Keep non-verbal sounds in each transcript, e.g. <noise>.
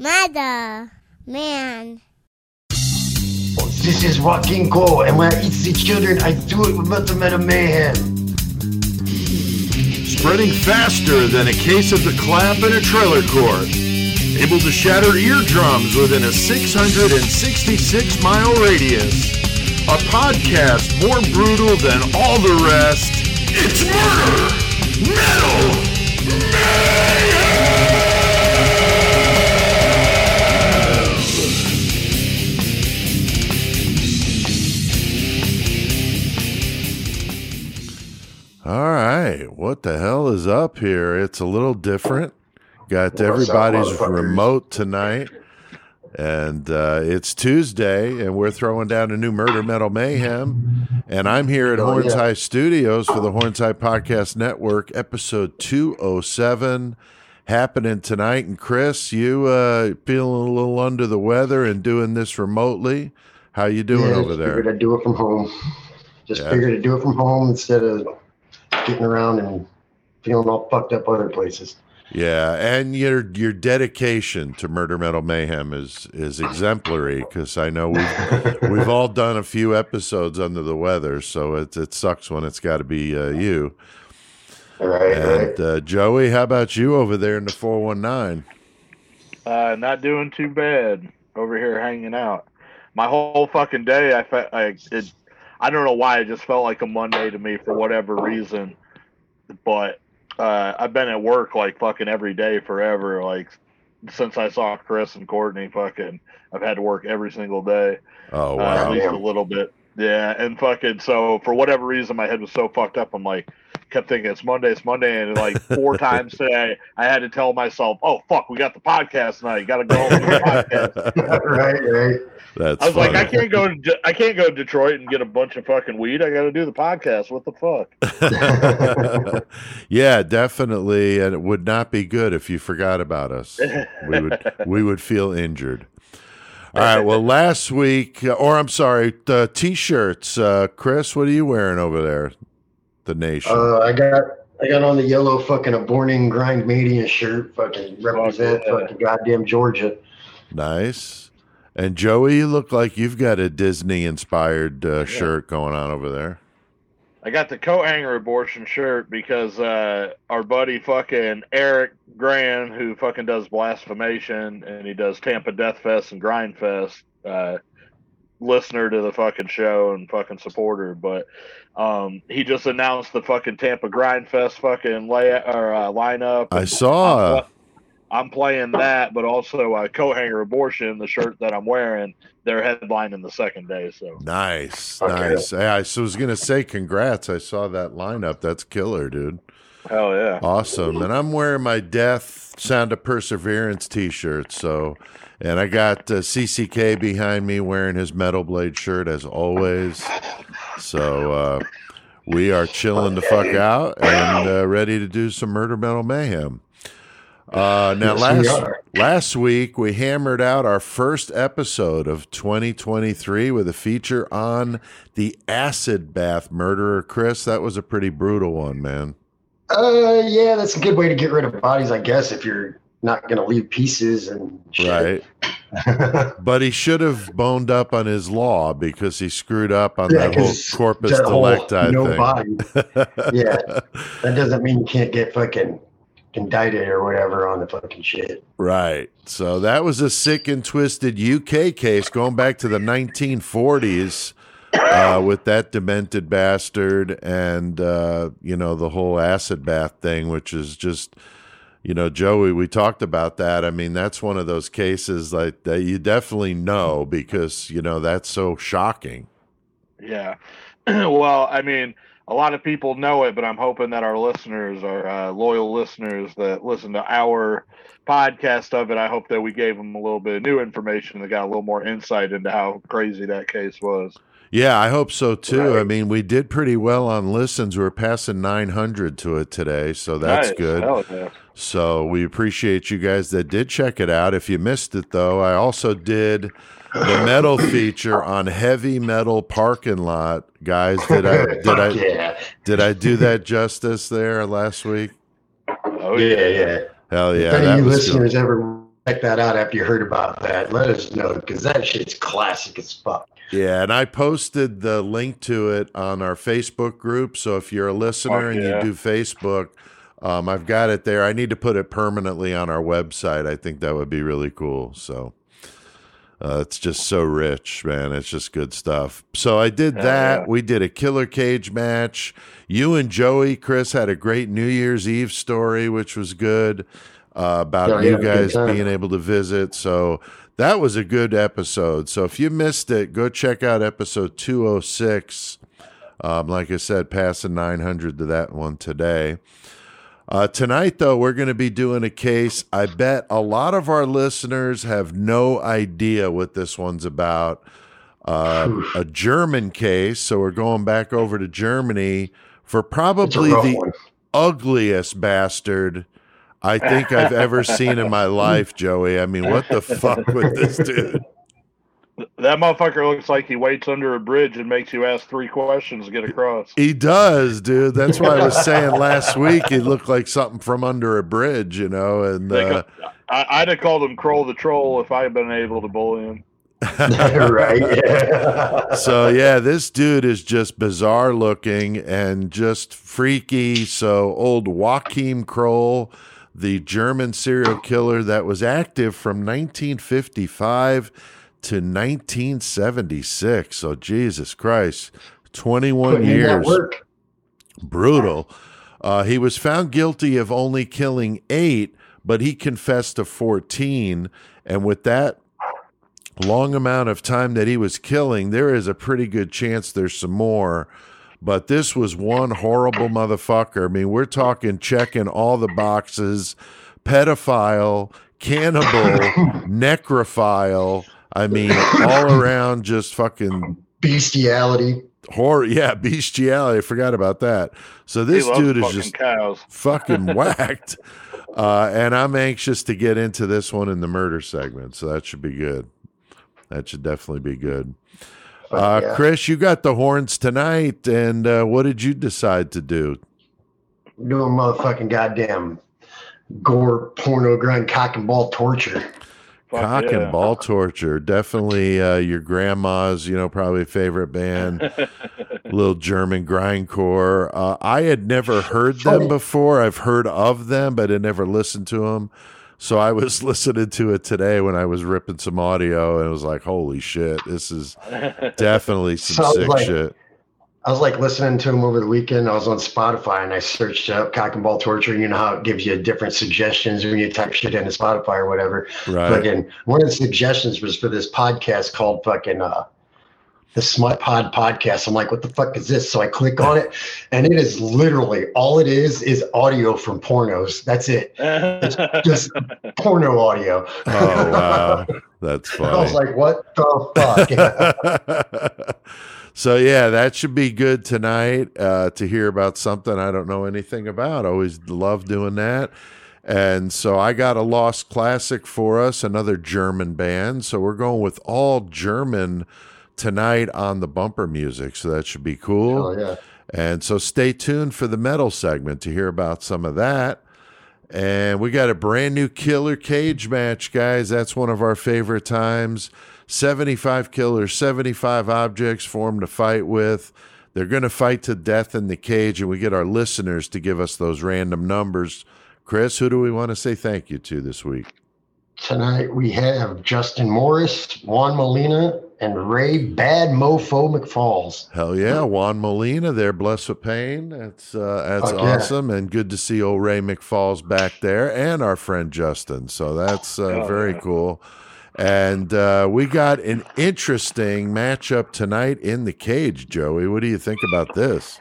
Mother, man. This is Joaquin Kroll, and when I eat the children, I do it with Metal Metal Mayhem. Spreading faster than a case of the clap in a trailer court. Able to shatter eardrums within a 666 mile radius. A podcast more brutal than all the rest. It's murder! Metal! All right, what the hell is up here? It's a little different. Got everybody's remote tonight, and uh, it's Tuesday, and we're throwing down a new Murder Metal Mayhem. And I'm here at Oh, Horns yeah. High Studios for the Horns High Podcast Network, episode 207, happening tonight. And Chris, you uh, feeling a little under the weather and doing this remotely? How you doing Yeah, over there? Figured I'd do it from home. Just Yeah. figured I'd do it from home instead of getting around and feeling all fucked up other places. Yeah, and your your dedication to Murder Metal Mayhem is is exemplary because I know we've <laughs> we've all done a few episodes under the weather, so it it sucks when it's got to be uh, you. All right, all right. And uh, Joey, how about you over there in the four one nine? Uh, not doing too bad over here hanging out. My whole fucking day, I felt I it. I don't know why it just felt like a Monday to me for whatever reason, but uh, I've been at work like fucking every day forever. Like since I saw Chris and Courtney, fucking, I've had to work every single day, Oh uh, at least a little bit. Yeah, and fucking so for whatever reason, my head was so fucked up. I'm like, kept thinking it's Monday, it's Monday, and like four <laughs> times today, I had to tell myself, "Oh fuck, we got the podcast tonight. Got to go on the <laughs> podcast." <laughs> right, right. That's I was like, I can't go. To, De- I can't go to Detroit and get a bunch of fucking weed. I got to do the podcast. What the fuck? <laughs> <laughs> yeah, definitely, and it would not be good if you forgot about us. We would <laughs> we would feel injured. All right. Well, last week, uh, or I'm sorry, the t-shirts. Uh, Chris, what are you wearing over there? The nation. Uh, I got I got on the yellow fucking a born in grind media shirt. Fucking represent yeah. fucking goddamn Georgia. nice. And Joey, you look like you've got a Disney-inspired uh, shirt going on over there. I got the coat hanger abortion shirt because uh, our buddy fucking Eric Grand, who fucking does blasphemation and he does Tampa Death Fest and Grind Fest, uh, listener to the fucking show and fucking supporter, but um, he just announced the fucking Tampa Grind Fest fucking lay or uh, lineup. I saw. Pl- I'm playing that, but also uh, coat hanger abortion, the shirt that I'm wearing. They're headlining the second day, so Nice, Okay. nice. Hey, I was gonna say congrats. I saw that lineup. That's killer, dude. hell yeah. Awesome. And I'm wearing my Death Sound of Perseverance t-shirt. So, and I got uh, CCK behind me wearing his Metal Blade shirt as always. So uh, we are chilling the fuck out and uh, ready to do some Murder Metal Mayhem. Uh, now, Yes, last are. last week we hammered out our first episode of 2023 with a feature on the acid bath murderer. Chris, that was a pretty brutal one, man. Uh, yeah, that's a good way to get rid of bodies, I guess, if you're not gonna leave pieces and shit. Right. <laughs> But he should have boned up on his law because he screwed up on Yeah, that whole corpus that whole delicti no thing. body. <laughs> Yeah. That doesn't mean you can't get fucking indicted or whatever on the fucking shit. Right. So that was a sick and twisted UK case going back to the 1940s uh, with that demented bastard and, uh, you know, the whole acid bath thing, which is just, you know, Joey, we talked about that. I mean, that's one of those cases like that you definitely know because, you know, that's so shocking. Yeah. <clears throat> well, I mean, a lot of people know it, but I'm hoping that our listeners are uh, loyal listeners that listen to our podcast of it. I hope that we gave them a little bit of new information that got a little more insight into how crazy that case was. Yeah, I hope so too. I mean, we did pretty well on listens. We are passing 900 to it today, so that's Nice. good. Yeah. So we appreciate you guys that did check it out. If you missed it, though, I also did the metal feature on heavy metal parking lot. Guys, did I <laughs> did I yeah. did I do that justice there last week? Oh yeah, yeah. Hell yeah, if any of you listeners ever check that out after you heard about that. Let us know because that shit's classic as fuck. Yeah, and I posted the link to it on our Facebook group. So if you're a listener and you do Facebook, um, I've got it there. I need to put it permanently on our website. I think that would be really cool. So uh, it's just so rich, man. It's just good stuff. So I did that. yeah. We did a killer cage match. You and Joey, Chris, had a great New Year's Eve story, which was good uh, about Oh, you yeah, guys being able to visit. So that was a good episode. So if you missed it, go check out episode 206. Um, like I said, passing 900 to that one today. Uh, tonight, though, we're going to be doing a case. I bet a lot of our listeners have no idea what this one's about. Uh, a German case. So we're going back over to Germany for probably the one. ugliest bastard I think I've ever seen in my <laughs> life, Joey. I mean, what the fuck with this dude? That motherfucker looks like he waits under a bridge and makes you ask three questions to get across. He does, dude. That's why I was <laughs> saying last week he looked like something from under a bridge, you know. And uh, I, I'd have called him Kroll the Troll if I had been able to bully him. <laughs> <laughs> right. Yeah. so yeah, this dude is just bizarre looking and just freaky. So old Joachim Kroll, the German serial killer that was active from 1955 to 1976. So Jesus Christ, 21 Putting in that years. brutal. Uh, he was found guilty of only killing eight, but he confessed to 14. And with that long amount of time that he was killing, there is a pretty good chance there's some more. But this was one horrible motherfucker. I mean, we're talking checking all the boxes pedophile, cannibal, <laughs> necrophile. I <coughs> mean, all around just fucking Bestiality. horror. Yeah, bestiality. I forgot about that. So this dude is just cows. <laughs> fucking whacked. Uh, and I'm anxious to get into this one in the murder segment. So that should be good. That should definitely be good. Uh, yeah. Chris, you got the horns tonight. And uh, what did you decide to do? doing motherfucking goddamn gore, porno, grind, cock and ball torture. Fuck Cock yeah. and ball torture. Definitely <laughs> uh, your grandma's, you know, probably favorite band. little German grindcore. Uh, I had never heard them before. I've heard of them, but I never listened to them. So I was <laughs> listening to it today when I was ripping some audio, and it was like, "Holy shit, this is <laughs> definitely some Sounds sick like- shit." I was like listening to him over the weekend. I was on Spotify and I searched up cock and ball torture. You know how it gives you different suggestions when you type shit into Spotify or whatever. Right? Fucking one of the suggestions was for this podcast called fucking uh the Smut Pod podcast. I'm like, what the fuck is this? So I click on it, and it is literally all it is is audio from pornos. That's it, It's just <laughs> porno audio. Oh wow, that's funny. <laughs> I was like, what the fuck? <laughs> so yeah, that should be good tonight uh, to hear about something I don't know anything about. Always love doing that. And so I got a lost classic for us, another German band. So we're going with all German tonight on the bumper music. So that should be cool. oh yeah. And so stay tuned for the metal segment to hear about some of that. And we got a brand new killer cage match, guys. That's one of our favorite times. 75 killers, 75 objects for them to fight with. They're going to fight to death in the cage, and we get our listeners to give us those random numbers. Chris, who do we want to say thank you to this week? Tonight we have Justin Morris, Juan Molina, and Ray Bad Mofo McFalls. Hell yeah, Juan Molina there, blessed with pain. That's uh, that's Fuck yeah. awesome, and good to see old Ray McFalls back there, and our friend Justin. So that's uh, Oh, very yeah. cool. And uh, we got an interesting matchup tonight in the cage, Joey. What do you think about this?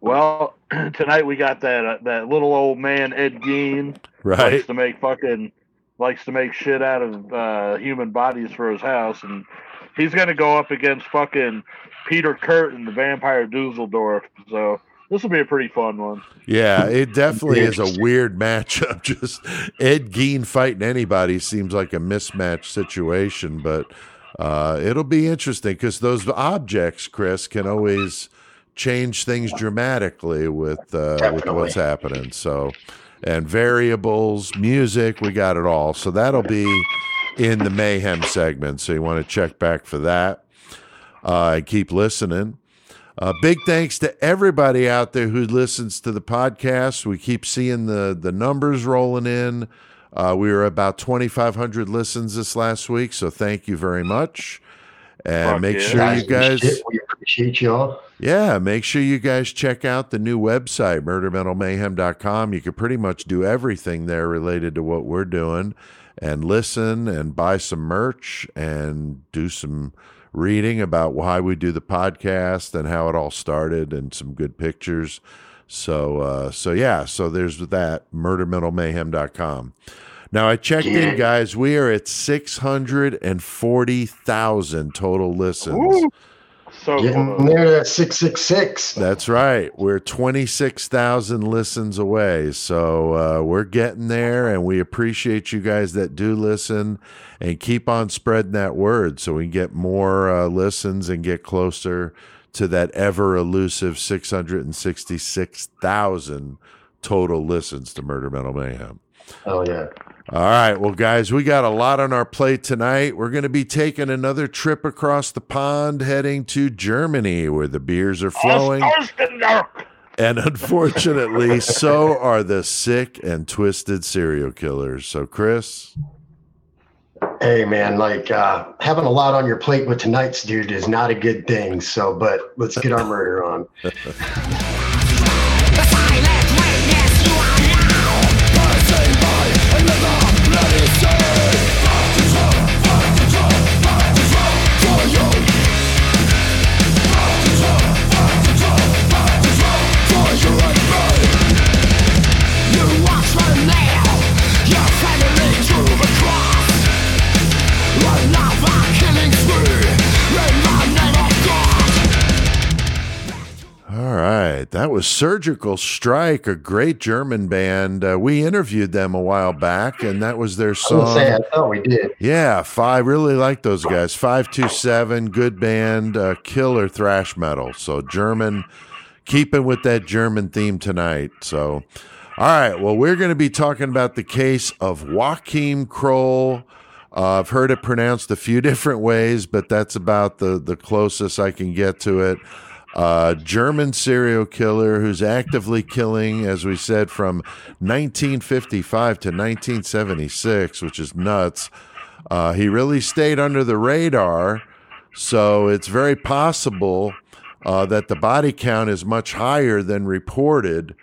well, <clears throat> tonight we got that uh, that little old man Ed Gein Right? likes to make fucking likes to make shit out of uh, human bodies for his house, and he's gonna go up against fucking Peter Kürten, the vampire Dusseldorf. So this will be a pretty fun one. Yeah, it definitely is a weird matchup. <laughs> Just Ed Gein fighting anybody seems like a mismatch situation, but uh, it'll be interesting because those objects, Chris, can always change things dramatically with uh, with what's happening. So and variables, music. We got it all. So that'll be in the mayhem segment. So you want to check back for that uh, and keep listening. Uh, big thanks to everybody out there who listens to the podcast. We keep seeing the the numbers rolling in. Uh, we were about 2,500 listens this last week, so thank you very much. And Fuck make yeah. sure you guys, we appreciate y'all. yeah, make sure you guys check out the new website, murdermetalmayhem.com. You can pretty much do everything there related to what we're doing and listen and buy some merch and do some reading about why we do the podcast and how it all started and some good pictures. So, uh, so yeah, so there's that, murdermetalmayhem.com. Now I checked in, guys. We are at 640,000 total listens. Woo. So Getting close. there at 666. That's right. We're 26,000 listens away. So uh, we're getting there, and we appreciate you guys that do listen and keep on spreading that word so we can get more uh, listens and get closer to that ever elusive 666,000 total listens to Murder Metal Mayhem. Oh, yeah. All right. Well, guys, we got a lot on our plate tonight. We're going to be taking another trip across the pond heading to Germany where the beers are flowing. And unfortunately, so are the sick and twisted serial killers. So, Chris, Hey, man, like uh, having a lot on your plate with tonight's dude is not a good thing. So, but let's get our murder on. <laughs> all right. That was Surgical Strike, a great German band. Uh, we interviewed them a while back, and that was their I song. say, I thought we did. Yeah, five. Really like those guys. Five two seven, good band, uh, killer thrash metal. So German, keeping with that German theme tonight. So, all right. Well, we're going to be talking about the case of Joachim Kroll. Uh, I've heard it pronounced a few <laughs> different ways, but that's about the the closest I can get to it. Uh, German serial killer who's actively killing, as we said, from 1955 to 1976, which is nuts. Uh, he really stayed under the radar, so it's very possible uh, that the body count is much higher than reported.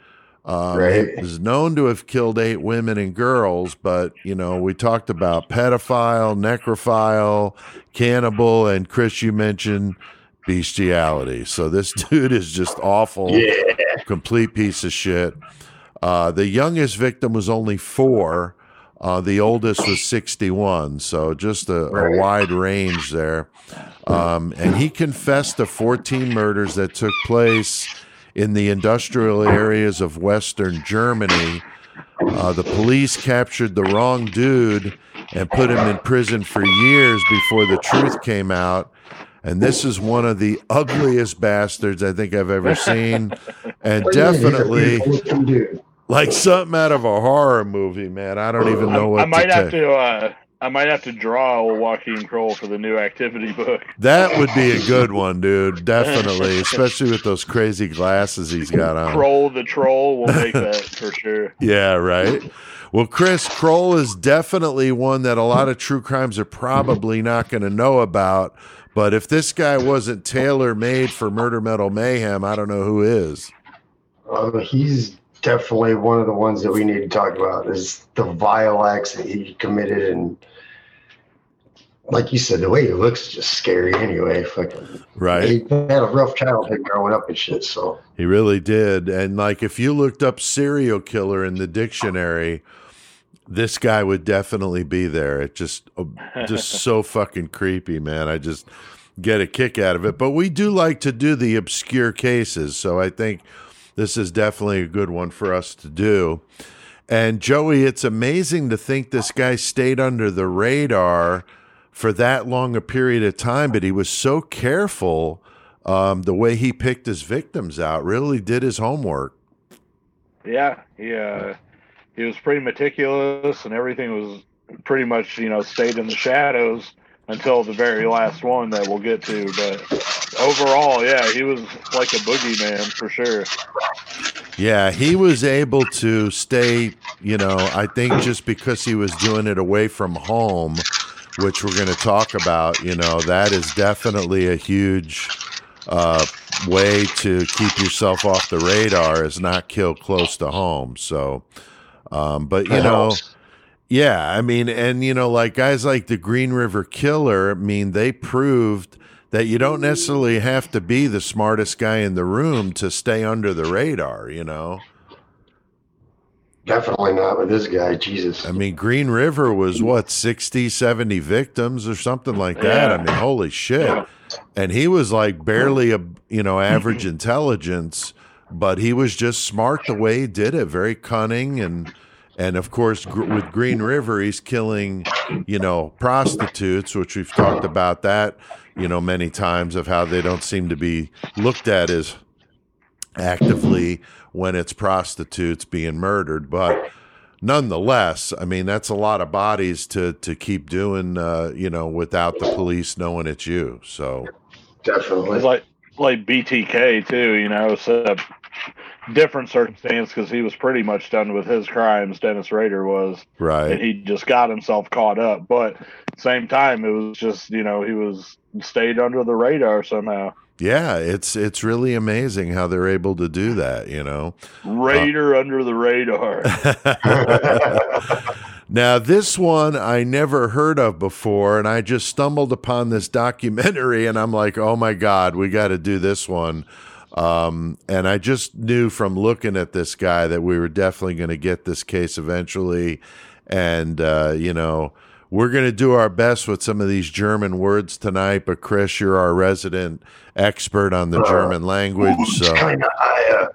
Um, Right. Was known to have killed eight women and girls, but you know we talked about pedophile, necrophile, cannibal, and Chris, you mentioned bestiality. So this <laughs> dude is just awful, complete piece of shit. Uh, the youngest victim was only four. Uh, the oldest was 61. So just a, a wide range there. Um, and he confessed to 14 murders that took place in the industrial areas of Western Germany. Uh, the police captured the wrong dude and put him in prison for years before the truth came out. And this is one of the ugliest bastards I think I've ever seen. And Well, yeah, he's a definitely beautiful-looking like something out of a horror movie, man. I don't even know what I might to have take. to. Uh, I might have to draw old Joaquin Kroll for the new activity book. That would be a good one, dude. Definitely, especially with those crazy glasses he's got on. Kroll the troll will make that for sure. <laughs> Yeah, right. Well, Chris Kroll is definitely one that a lot of true crimes are probably not going to know about. But if this guy wasn't tailor made for murder metal mayhem, I don't know who is. Uh, he's definitely one of the ones that we need to talk about is the vile acts that he committed and like you said the way he looks is just scary anyway fucking Right. he had a rough childhood growing up and shit so He really did. And like if you looked up serial killer in the dictionary, this guy would definitely be there. It just uh, just <laughs> so fucking creepy, man. I just get a kick out of it. But we do like to do the obscure cases, so I think this is definitely a good one for us to do. And Joey, it's amazing to think this guy stayed under the radar for that long a period of time, but he was so careful um, the way he picked his victims out, really did his homework. Yeah, he uh, he was pretty meticulous, and everything was pretty much you know stayed in the shadows until the very last one that we'll get to. But overall, yeah, he was like a boogeyman for sure. Yeah, he was able to stay, you know, I think just because he was doing it away from home, which we're going to talk about, you know, that is definitely a huge uh, way to keep yourself off the radar is not kill close to home. So, um, but, you know, yeah, I mean, and you know, like guys like the Green River Killer, I mean, they proved that you don't necessarily have to be the smartest guy in the room to stay under the radar, you know. Definitely not with this guy. Jesus. I mean, Green River was what, 60, 70 victims or something like that. I mean, holy shit. And he was like barely a, you know, average intelligence, but he was just smart the way he did it, very cunning and and of course gr- with Green River he's killing, you know, prostitutes, which we've talked about that, you know, many times of how they don't seem to be looked at as actively when it's prostitutes being murdered, but nonetheless, I mean that's a lot of bodies to to keep doing, uh, you know, without the police knowing it's you. So Definitely. Like like BTK too, you know, so different circumstance because he was pretty much done with his crimes. Dennis Rader was, and right, he just got himself caught up. But same time, it was just you know he was stayed under the radar somehow. yeah, it's it's really amazing how they're able to do that. You know. Rader under the radar. <laughs> Now, this one I never heard of before, and I just stumbled upon this documentary, and I'm like, oh my God, we got to do this one. Um, and I just knew from looking at this guy that we were definitely going to get this case eventually. And, uh, you know, we're going to do our best with some of these German words tonight, but Chris, you're our resident expert on the German language. So. high.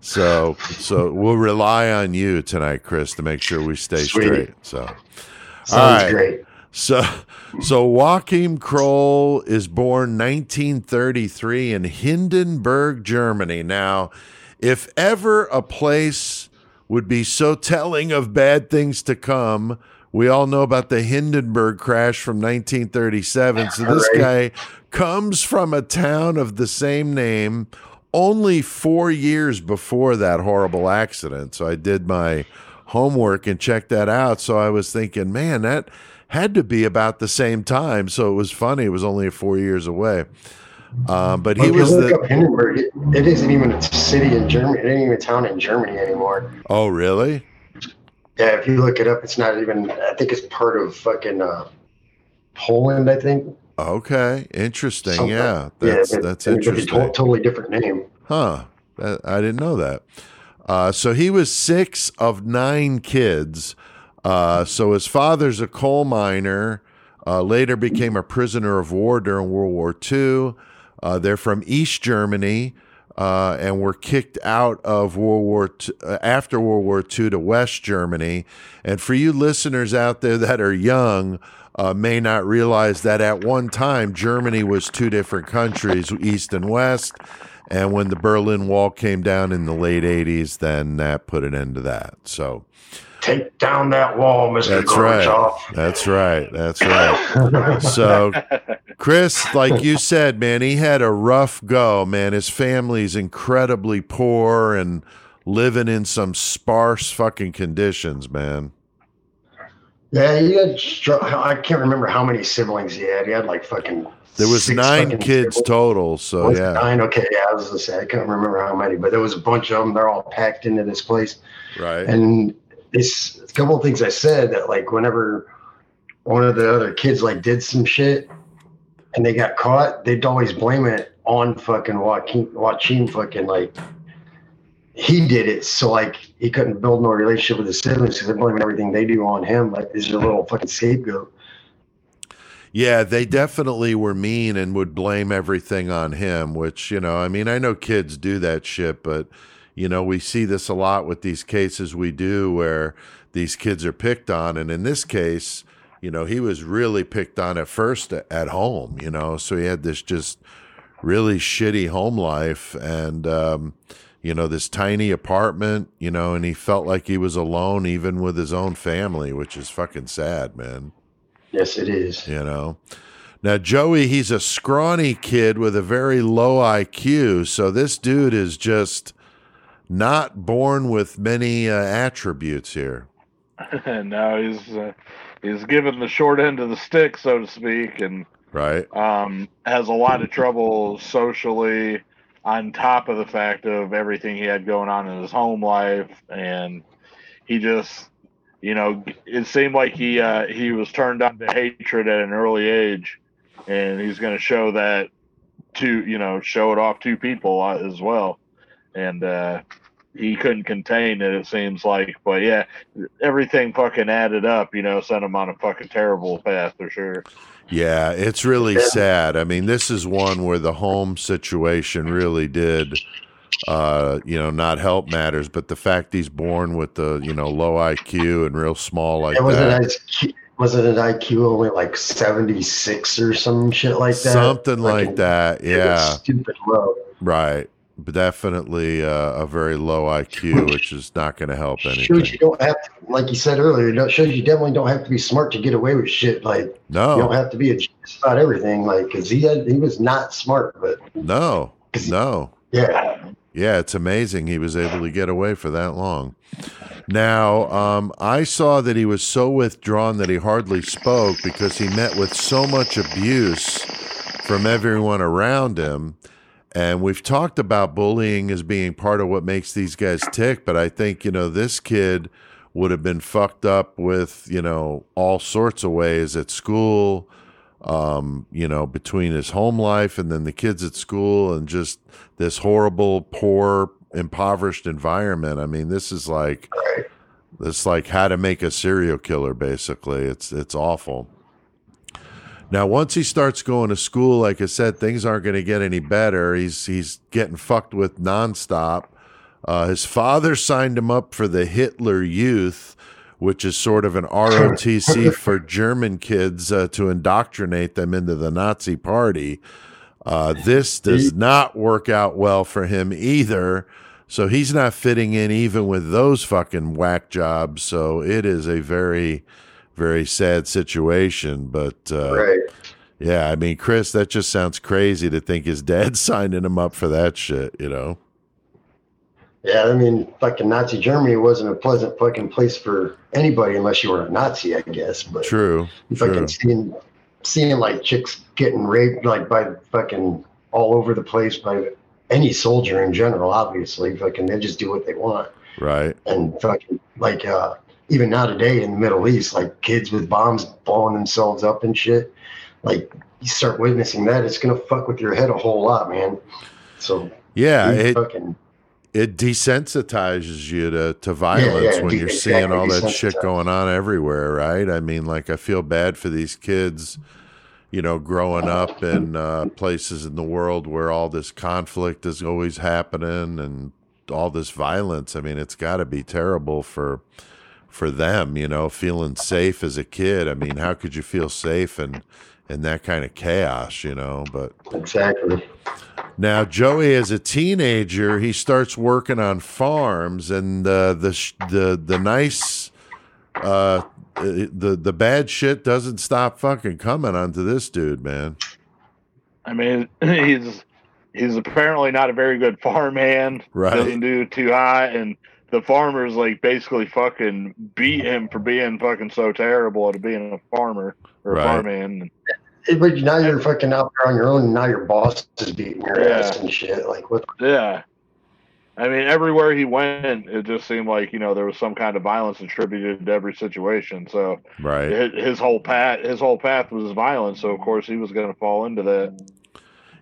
So so we'll rely on you tonight, Chris, to make sure we stay Sweet. straight. So Sounds right. great. So so Joachim Kroll is born 1933 in Hindenburg, Germany. Now, if ever a place would be so telling of bad things to come, we all know about the Hindenburg crash from 1937. So this guy comes from a town of the same name only four years before that horrible accident. So I did my homework and checked that out. So I was thinking, man, that had to be about the same time. So it was funny. It was only four years away. Um, but he you was the. Hindenburg. It, it isn't even a city in Germany. It ain't even a town in Germany anymore. Oh, really? Yeah, if you look it up, it's not even. I think it's part of fucking uh, Poland. I think. Okay, interesting. Something. Yeah, that's yeah, that's it- it's a interesting. to- totally different name. Huh. I didn't know that. Uh, so he was six of nine kids. Uh, so his father's a coal miner, uh, later became a prisoner of war during World War II. Uh, they're from East Germany uh, and were kicked out of World War II, uh, after World War II to West Germany. And for you listeners out there that are young, uh, may not realize that at one time Germany was two different countries, East and West. And when the Berlin Wall came down in the late 80s, then that put an end to that. So Take down that wall, Mister that's right. That's right. That's right. So, Chris, like you said, man, he had a rough go, man. His family's incredibly poor and living in some sparse fucking conditions, man. Yeah, he had. I can't remember how many siblings he had. He had like fucking. There was nine kids siblings. total. So, Was yeah. Nine. Okay, yeah, I was gonna say I can't remember how many, but there was a bunch of them. They're all packed into this place. Right. And this couple of things I said that like whenever one of the other kids like did some shit and they got caught, they'd always blame it on fucking Joaquin Joaquin fucking like he did it so like he couldn't build no relationship with his siblings because they're blaming everything they do on him like he's a little fucking scapegoat. Yeah, they definitely were mean and would blame everything on him, which, you know, I mean, I know kids do that shit, but, you know, we see this a lot with these cases we do where these kids are picked on. And in this case, you know, he was really picked on at first at home, you know, so he had this just really shitty home life. And, um, you know, this tiny apartment, you know, and he felt like he was alone even with his own family, which is fucking sad, man. Yes, it is. You know. Now Joey, he's a scrawny kid with a very low IQ, so this dude is just not born with many uh, attributes here. <laughs> no, he's uh, he's given the short end of the stick, so to speak, and Right. um, has a lot of trouble socially. On top of the fact of everything he had going on in his home life, and he just, you know, it seemed like he uh, he was turned on to hatred at an early age, and he's going to show that to you know show it off to people uh, as well, and uh, he couldn't contain it. It seems like, but yeah, everything fucking added up. You know, sent him on a fucking terrible path for sure. Yeah, it's really Yeah. sad. I mean, this is one where the home situation really did, uh, you know, not help matters. But the fact he's born with the, you know, low IQ and real small like it wasn't that, as wasn't an IQ only like seventy six or some shit like that. something like Fucking- that. Yeah, stupid low. right. Definitely uh, a very low IQ, which is not going to help Shows anything. you don't have to, like you said earlier. It shows you definitely don't have to be smart to get away with shit. Like no, you don't have to be a genius about everything. Like because he had he was not smart, but no, no. yeah, Yeah, it's amazing he was able to get away for that long. Now, um, I saw that he was so withdrawn that he hardly spoke because he met with so much abuse from everyone around him. And we've talked about bullying as being part of what makes these guys tick, but I think, you know, this kid would have been fucked up with, you know, all sorts of ways at school, um, you know, between his home life and then the kids at school and just this horrible, poor, impoverished environment. I mean, this is like right. this like how to make a serial killer basically. It's it's awful. Now, once he starts going to school, like I said, things aren't going to get any better. He's he's getting fucked with nonstop. Uh, his father signed him up for the Hitler Youth, which is sort of an ROTC <laughs> for German kids uh, to indoctrinate them into the Nazi Party. Uh, this does not work out well for him either. So he's not fitting in even with those fucking whack jobs. So it is a very, very sad situation. But uh, right. yeah, I mean, Chris, that just sounds crazy to think his dad <laughs> signing him up for that shit, you know? Yeah, I mean, fucking Nazi Germany wasn't a pleasant fucking place for anybody unless you were a Nazi, I guess. But True. fucking True. seeing seeing like chicks getting raped like by fucking all over the place by any soldier in general, obviously. Fucking they just do what they want. Right. And fucking like uh even now today in the Middle East, like kids with bombs blowing themselves up and shit. Like you start witnessing that, it's gonna fuck with your head a whole lot, man. So Yeah. It, fucking it desensitizes you to, to violence yeah, when de- you're seeing all that shit going on everywhere, right? I mean, like, I feel bad for these kids, you know, growing up in uh, places in the world where all this conflict is always happening and all this violence. I mean, it's got to be terrible for for them, you know, feeling safe as a kid. I mean, how could you feel safe in in that kind of chaos, you know? But exactly. now, Joey, as a teenager, he starts working on farms, and uh, the sh- the the nice, uh, the the bad shit doesn't stop fucking coming onto this dude, man. I mean, <laughs> he's he's apparently not a very good farm hand. Right. Doesn't do too high, and the farmers like basically fucking beat him for being fucking so terrible at being a farmer or Right. a farmhand. Hey, But now you're fucking out there on your own, and now your boss is beating your Yeah. ass and shit. Like what? Yeah. I mean, everywhere he went, it just seemed like you know there was some kind of violence attributed to every situation. So Right. his, his whole path, his whole path was violence. So of course he was going to fall into that.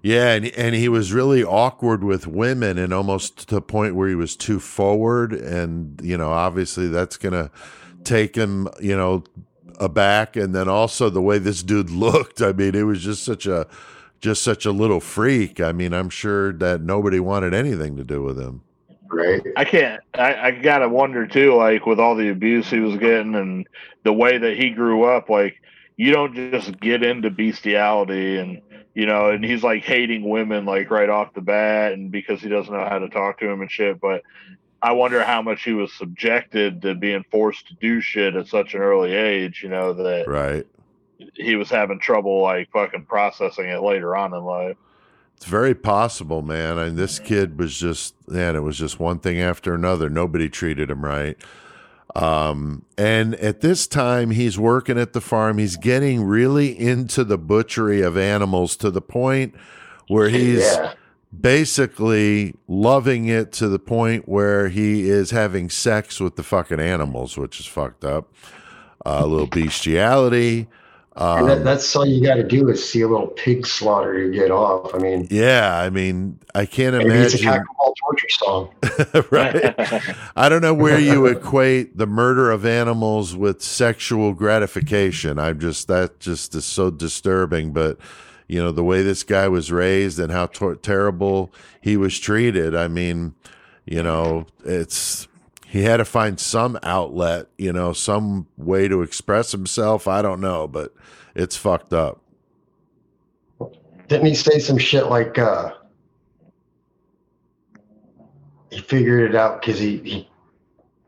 Yeah, and and he was really awkward with women, and almost to the point where he was too forward, and you know, obviously that's gonna take him, you know, aback, and then also the way this dude <laughs> looked. I mean, it was just such a just such a little freak. I mean, I'm sure that nobody wanted anything to do with him. Right. I can't. I, I gotta wonder too, like with all the abuse he was getting and the way that he grew up, like you don't just get into bestiality and you know, and he's like hating women like right off the bat, and because he doesn't know how to talk to him and shit. But I wonder how much he was subjected to being forced to do shit at such an early age. You know that Right. he was having trouble like fucking processing it later on in life. It's very possible, man. I And this kid was just, man, it was just one thing after another. Nobody treated him right. Um, and at this time, he's working at the farm. He's getting really into the butchery of animals to the point where <laughs> he's yeah. basically loving it to the point where he is having sex with the fucking animals, which is fucked up. Uh, a little bestiality. Um, And that, that's all you got to do is see a little pig slaughter to get off. I mean, yeah, I mean, I can't maybe it's a imagine. Cackleball torture song. <laughs> right? I don't know where you <laughs> equate the murder of animals with sexual gratification. I'm just that just is so disturbing. But you know the way this guy was raised and how terrible he was treated. I mean, you know, it's he had to find some outlet. You know, some way to express himself. I don't know, but it's fucked up. Didn't he say some shit like uh, he figured it out because he, he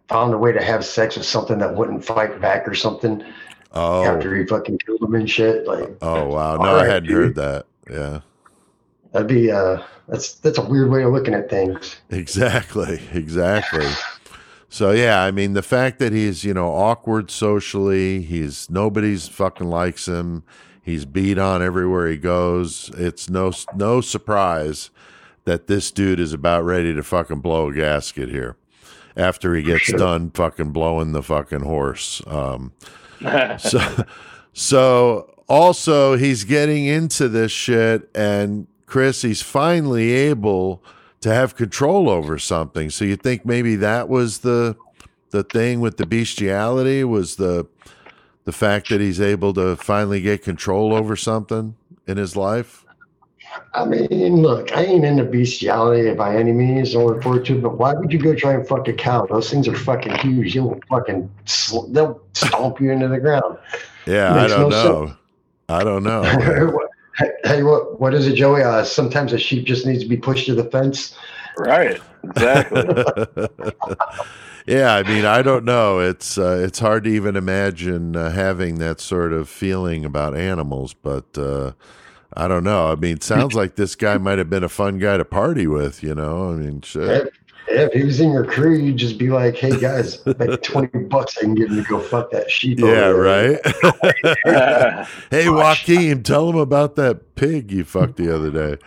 found a way to have sex with something that wouldn't fight back or something Oh, after he fucking killed him and shit? Like, oh wow! No, All I hadn't dude. heard that. Yeah. that'd be uh, that's that's a weird way of looking at things. Exactly, exactly. So yeah, I mean the fact that he's, you know, awkward socially, he's nobody's fucking likes him. He's beat on everywhere he goes. It's no no surprise that this dude is about ready to fucking blow a gasket here after he gets sure. done fucking blowing the fucking horse. Um <laughs> so so also he's getting into this shit and chris he's finally able to have control over something so you think maybe that was the the thing with the bestiality was the the fact that he's able to finally get control over something in his life I mean, look, I ain't into bestiality by any means, or refer to, but why would you go try and fuck a cow? Those things are fucking huge. You'll fucking, sl- they'll stomp you into the ground. yeah i don't no know i don't know <laughs> man. hey, what, what is it, Joey? Uh, sometimes a sheep just needs to be pushed to the fence. right. Exactly. <laughs> yeah, I mean, I don't know. It's uh, it's hard to even imagine uh, having that sort of feeling about animals, but uh, I don't know. I mean, it sounds like this guy might have been a fun guy to party with. You know, I mean, shit. If, if he was in your crew, you'd just be like, hey, guys, like <laughs> 20 bucks I can give him to go fuck that sheep. Yeah, over there." right. <laughs> hey, Joaquin, tell him about that pig you fucked the other day.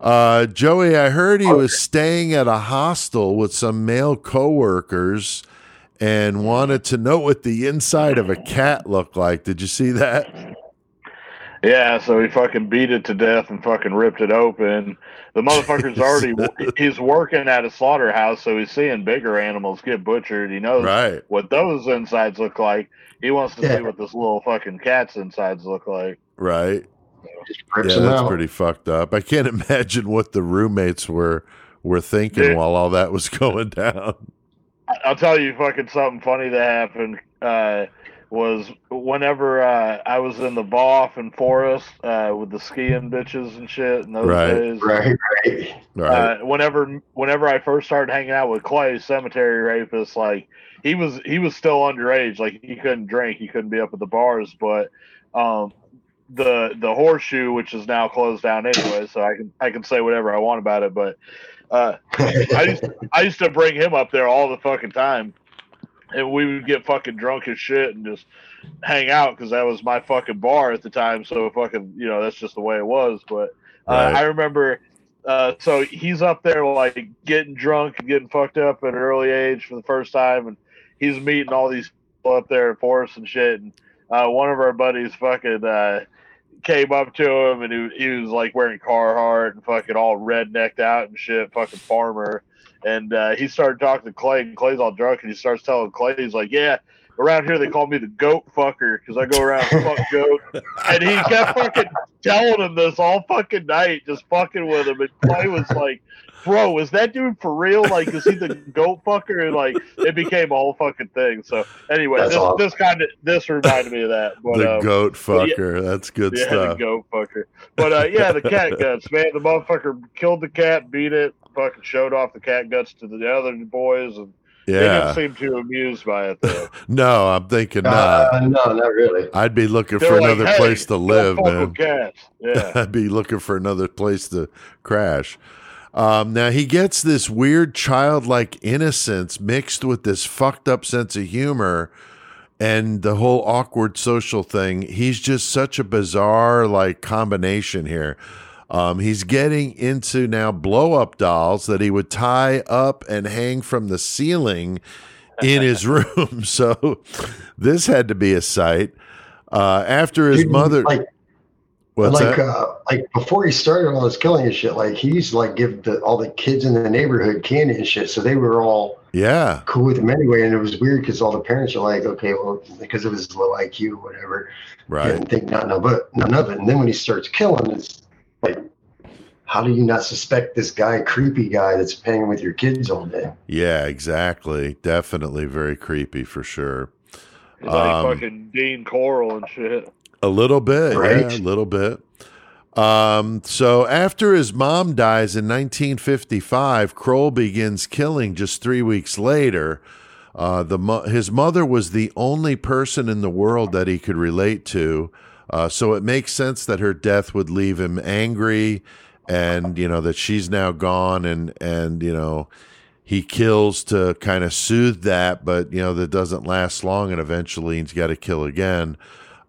Uh, Joey, I heard he was staying at a hostel with some male coworkers and wanted to know what the inside of a cat looked like. Did you see that? Yeah, so he fucking beat it to death and fucking ripped it open. The motherfucker's <laughs> already he's working at a slaughterhouse, so he's seeing bigger animals get butchered. He knows Right. what those insides look like. He wants to Yeah. see what this little fucking cat's insides look like. Right. Just Yeah, that's out. pretty fucked up. I can't <laughs> imagine what the roommates were were thinking Dude. while all that was <laughs> going down. I'll tell you fucking something funny that happened. Uh, was whenever uh, I was in the Boff and Forest uh, with the skiing bitches and shit in those Right. days. Right, right. Right. uh, whenever whenever I first started hanging out with Clay, cemetery rapist, like he was he was still underage, like he couldn't drink, he couldn't be up at the bars, but um, the the horseshoe, which is now closed down anyway, so I can I can say whatever I want about it, but uh, I used I used to bring him up there all the fucking time, and we would get fucking drunk as shit and just hang out because that was my fucking bar at the time. So fucking you know that's just the way it was. But uh, Right. I remember. Uh, so he's up there like getting drunk and getting fucked up at an early age for the first time, and he's meeting all these people up there in Forest and shit. And uh, one of our buddies fucking uh, came up to him, and he, he was like wearing Carhartt and fucking all rednecked out and shit, fucking farmer. And uh, he started talking to Clay, and Clay's all drunk, and he starts telling Clay, he's like, "Yeah, around here they call me the goat fucker because I go around fuck goat. And he kept fucking telling him this all fucking night, just fucking with him. And Clay was like, "Bro, is that dude for real? Like, is he the <laughs> goat fucker?" And like, it became a whole fucking thing. So anyway, That's this awesome. this kind of this reminded me of that. But, the um, goat but yeah- fucker. That's good yeah, stuff. the goat fucker. But uh, yeah, the cat guts, man. The motherfucker killed the cat, beat it, fucking showed off the cat guts to the other boys, and they didn't seem too amused by it though. <laughs> No, I'm thinking not. Uh, no, not really. I'd be looking They're for like, another "Hey, place to live, man. with cats. <laughs> Yeah. I'd be looking for another place to crash. Um, now he gets this weird childlike innocence mixed with this fucked up sense of humor and the whole awkward social thing. He's just such a bizarre like combination here. Um, he's getting into now blow up dolls that he would tie up and hang from the ceiling in <laughs> his room. <laughs> So this had to be a sight. Uh, after his Dude, mother, like, what's like, that? uh, like before he started all this killing and shit, like he used to like give the, all the kids in the neighborhood candy and shit, so they were all yeah. cool with him anyway. And it was weird because all the parents are like, okay, well, because of his low IQ or whatever, Right. didn't think nothing of it, none of it. And then when he starts killing, it's like, how do you not suspect this guy, creepy guy, that's hanging with your kids all day? Yeah, exactly. Definitely very creepy for sure. He's like Um, fucking Dean Corll and shit. A little bit, Right. yeah, a little bit. Um, so after his mom dies in 1955, Kroll begins killing just three weeks later. Uh, the mo- his mother was the only person in the world that he could relate to, uh, so it makes sense that her death would leave him angry, and you know that she's now gone, and and you know he kills to kind of soothe that, but you know that doesn't last long, and eventually he's got to kill again.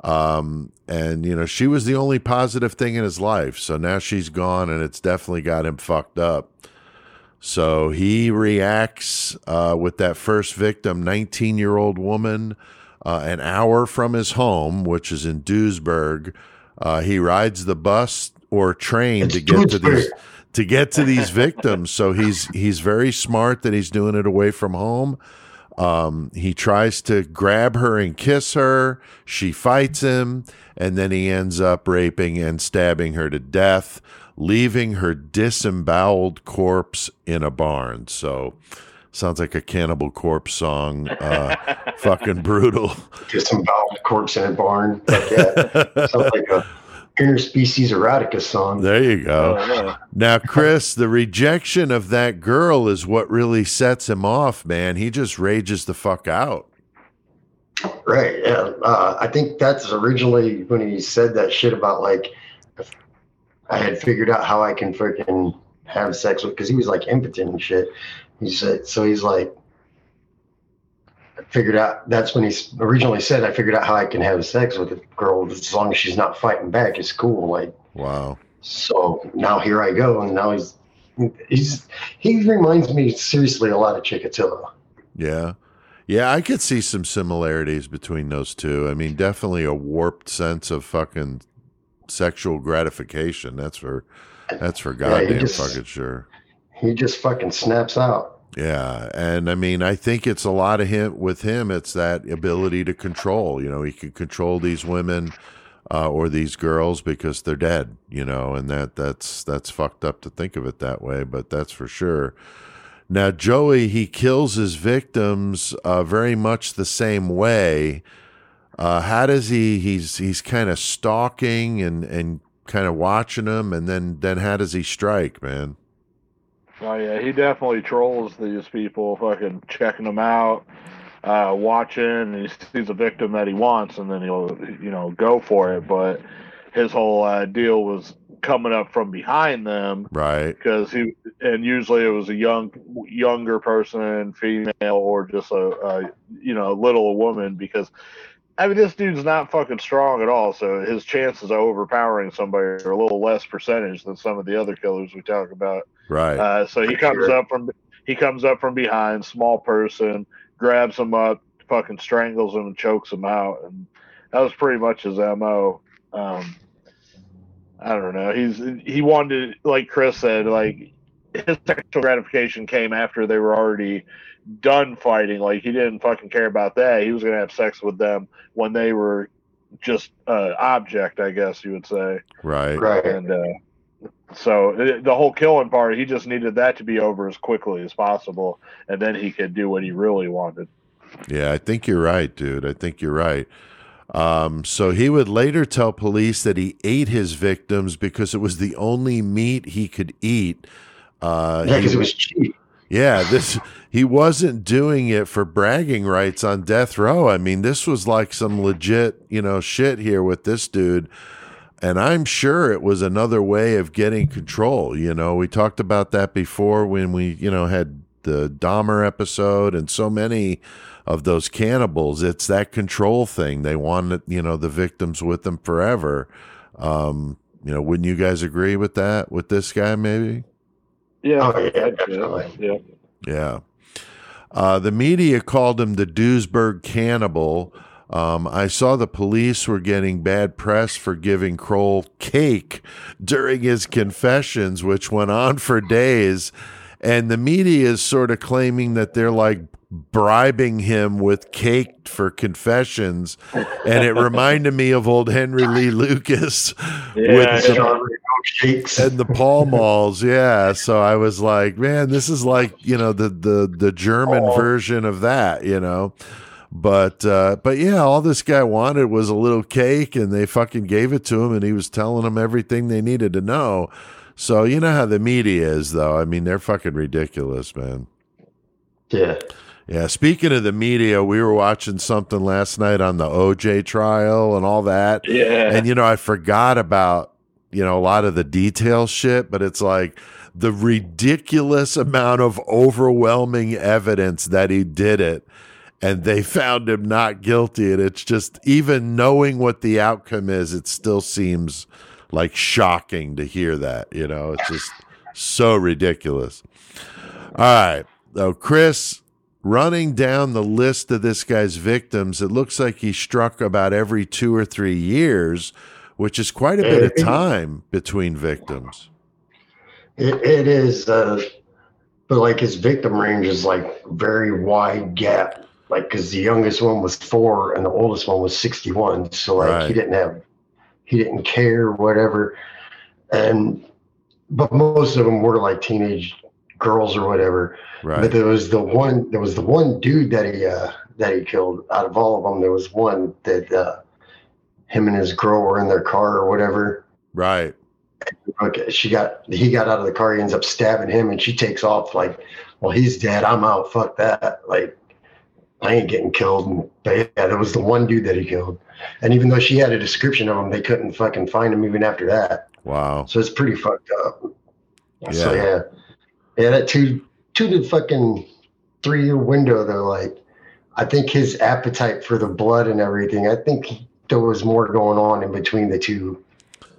Um, and you know, she was the only positive thing in his life. So now she's gone and it's definitely got him fucked up. So he reacts uh, with that first victim, 19 year old woman, uh, an hour from his home, which is in Duisburg. Uh, he rides the bus or train It's to get to these to get to these victims. So he's he's very smart that he's doing it away from home. Um, he tries to grab her and kiss her. She fights him, and then he ends up raping and stabbing her to death, leaving her disemboweled corpse in a barn. So, sounds like a Cannibal Corpse song. Uh, <laughs> fucking brutal. Disemboweled corpse in a barn. Like that. Sounds like a interspecies erotica song. There you go. Now, Chris, the rejection of that girl is what really sets him off, man. He just rages the fuck out. Right. Yeah. Uh, I think that's originally when he said that shit about like, if I had figured out how I can freaking have sex with, because he was like impotent and shit. He said, so he's like, I figured out, that's when he originally said, I figured out how I can have sex with a girl as long as she's not fighting back. It's cool. Like, Wow. so now here I go. And now he's, he's, he reminds me seriously a lot of Chikatilo. Yeah. Yeah, I could see some similarities between those two. I mean, definitely a warped sense of fucking sexual gratification. That's for that's for goddamn just- fucking sure. He just fucking snaps out. Yeah, and I mean, I think it's a lot of him with him. It's that ability to control. You know, he can control these women uh, or these girls because they're dead. You know, and that that's that's fucked up to think of it that way, but that's for sure. Now, Joey, he kills his victims uh, very much the same way. Uh, how does he? He's he's kind of stalking and and kind of watching them, and then then how does he strike, man? Oh yeah, he definitely trolls these people, fucking checking them out, uh, watching. And he sees a victim that he wants, and then he'll, you know, go for it. But his whole uh, deal was coming up from behind them Right. because he, and usually it was a young, younger person, female, or just a, a you know, little woman. Because I mean, this dude's not fucking strong at all, so his chances of overpowering somebody are a little less percentage than some of the other killers we talk about. Right. Uh, so he comes Sure. up from he comes up from behind, small person, grabs him up, fucking strangles him and chokes him out, and that was pretty much his mo. Um, I don't know. He's he wanted, like Chris said, like his sexual gratification came after they were already done fighting. Like he didn't fucking care about that. He was gonna have sex with them when they were just uh, object, I guess you would say. Right. Right. And uh, so it, the whole killing part, he just needed that to be over as quickly as possible, and then he could do what he really wanted. Yeah, I think you're right, dude. I think you're right. Um, so he would later tell police that he ate his victims because it was the only meat he could eat. Uh, Yeah, because it was cheap. Yeah, this he wasn't doing it for bragging rights on death row. I mean, this was like some legit, you know, shit here with this dude. And I'm sure it was another way of getting control. You know, we talked about that before when we, you know, had the Dahmer episode and so many of those cannibals. It's that control thing. They wanted, you know, the victims with them forever. Um, you know, wouldn't you guys agree with that with this guy maybe? Yeah, Oh, yeah, definitely. yeah. Yeah. Uh, the media called him the Duisburg cannibal. Um, I saw the police were getting bad press for giving Kroll cake during his confessions, which went on for days. And the media is sort of claiming that they're like bribing him with cake for confessions. And it reminded me of old Henry Lee Lucas Yeah, with Strawberry milkshakes. and the Pall Malls, yeah. So I was like, man, this is like you know the the the German Oh. version of that, you know. But uh, but yeah, all this guy wanted was a little cake, and they fucking gave it to him, and he was telling them everything they needed to know. So you know how the media is, though. I mean, they're fucking ridiculous, man. yeah. Yeah, speaking of the media, we were watching something last night on the OJ trial and all that. Yeah. and you know i forgot about you know a lot of the detail shit but it's like the ridiculous amount of overwhelming evidence that he did it and they found him not guilty. And it's just even knowing what the outcome is it still seems like shocking to hear that you know? It's just so ridiculous. All right. So chris running down the list of this guy's victims, it looks like he struck about every two or three years, which is quite a bit of time between victims. It, it is, uh, but like his victim range is like very wide gap. Like, because the youngest one was four and the oldest one was 61. So, like, Right. he didn't have, he didn't care, whatever. And, but most of them were like teenage girls or whatever. But there was the one, there was the one dude that he, uh, that he killed out of all of them. There was one that, uh, him and his girl were in their car or whatever. Right. Okay, she got he got out of the car. He ends up stabbing him, and she takes off like, "Well, he's dead. I'm out. Fuck that. Like, I ain't getting killed." And, but yeah, that was the one dude that he killed, and even though she had a description of him, they couldn't fucking find him even after that. Wow. So it's pretty fucked up. So Yeah. Yeah, that two two to fucking three year window though. Like, I think his appetite for the blood and everything. I think there was more going on in between the two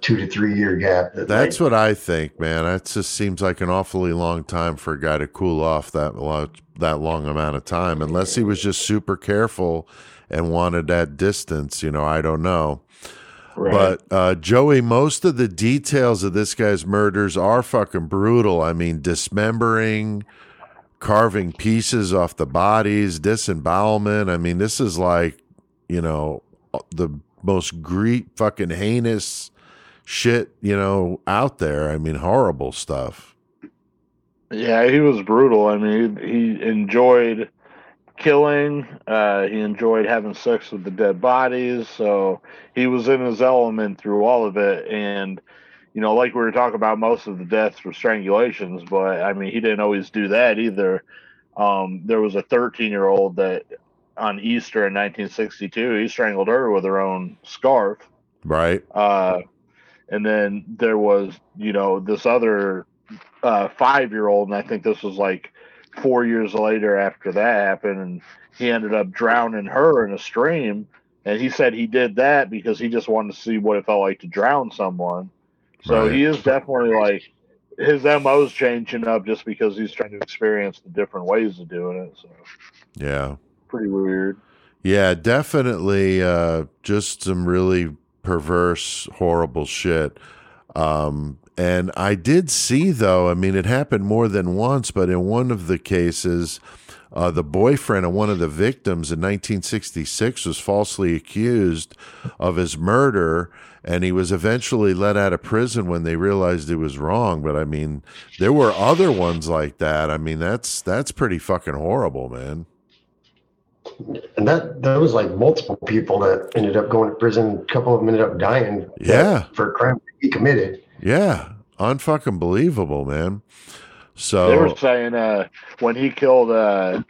two to three year gap. That, That's like, what I think, man. That just seems like an awfully long time for a guy to cool off that long, that long amount of time, unless he was just super careful and wanted that distance. You know, I don't know. Right. But uh, Joey, most of the details of this guy's murders are fucking brutal. I mean, dismembering, carving pieces off the bodies, disembowelment. I mean, this is like, you know, the most gre- fucking heinous shit, you know, out there. I mean, horrible stuff. Yeah, he was brutal. I mean, he, he enjoyed killing. Uh, he enjoyed having sex with the dead bodies. So he was in his element through all of it. And, you know, like we were talking about, most of the deaths were strangulations, but I mean, he didn't always do that either. Um, there was a 13 year old that on Easter in 1962, he strangled her with her own scarf. Right? Uh, and then there was, you know, this other uh, five year old, and I think this was like four years later after that happened, and he ended up drowning her in a stream. And he said he did that because he just wanted to see what it felt like to drown someone. So Right. he is definitely like his MO's changing up just because he's trying to experience the different ways of doing it. So Yeah. pretty weird. Yeah, definitely. Uh, just some really perverse, horrible shit. Um, and I did see, though, I mean, it happened more than once, but in one of the cases, Uh, the boyfriend of one of the victims in 1966 was falsely accused of his murder, and he was eventually let out of prison when they realized he was wrong. But I mean, there were other ones like that. I mean, that's that's pretty fucking horrible, man. And that there was like multiple people that ended up going to prison. A couple of them ended up dying. Yeah. For a crime he committed. Yeah, unfucking believable, man. So They were saying uh, when he killed, uh,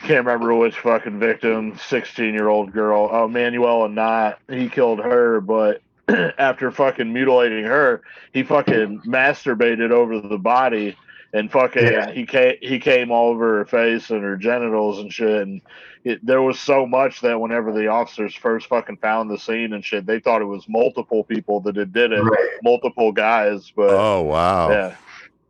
can't remember which fucking victim, 16 year old girl, oh, Manuela Knott, he killed her, but <clears throat> after fucking mutilating her, he fucking masturbated over the body and fucking Yeah. he came he came all over her face and her genitals and shit and it, there was so much that whenever the officers first fucking found the scene and shit they thought it was multiple people that had did it Right. multiple guys but oh wow, yeah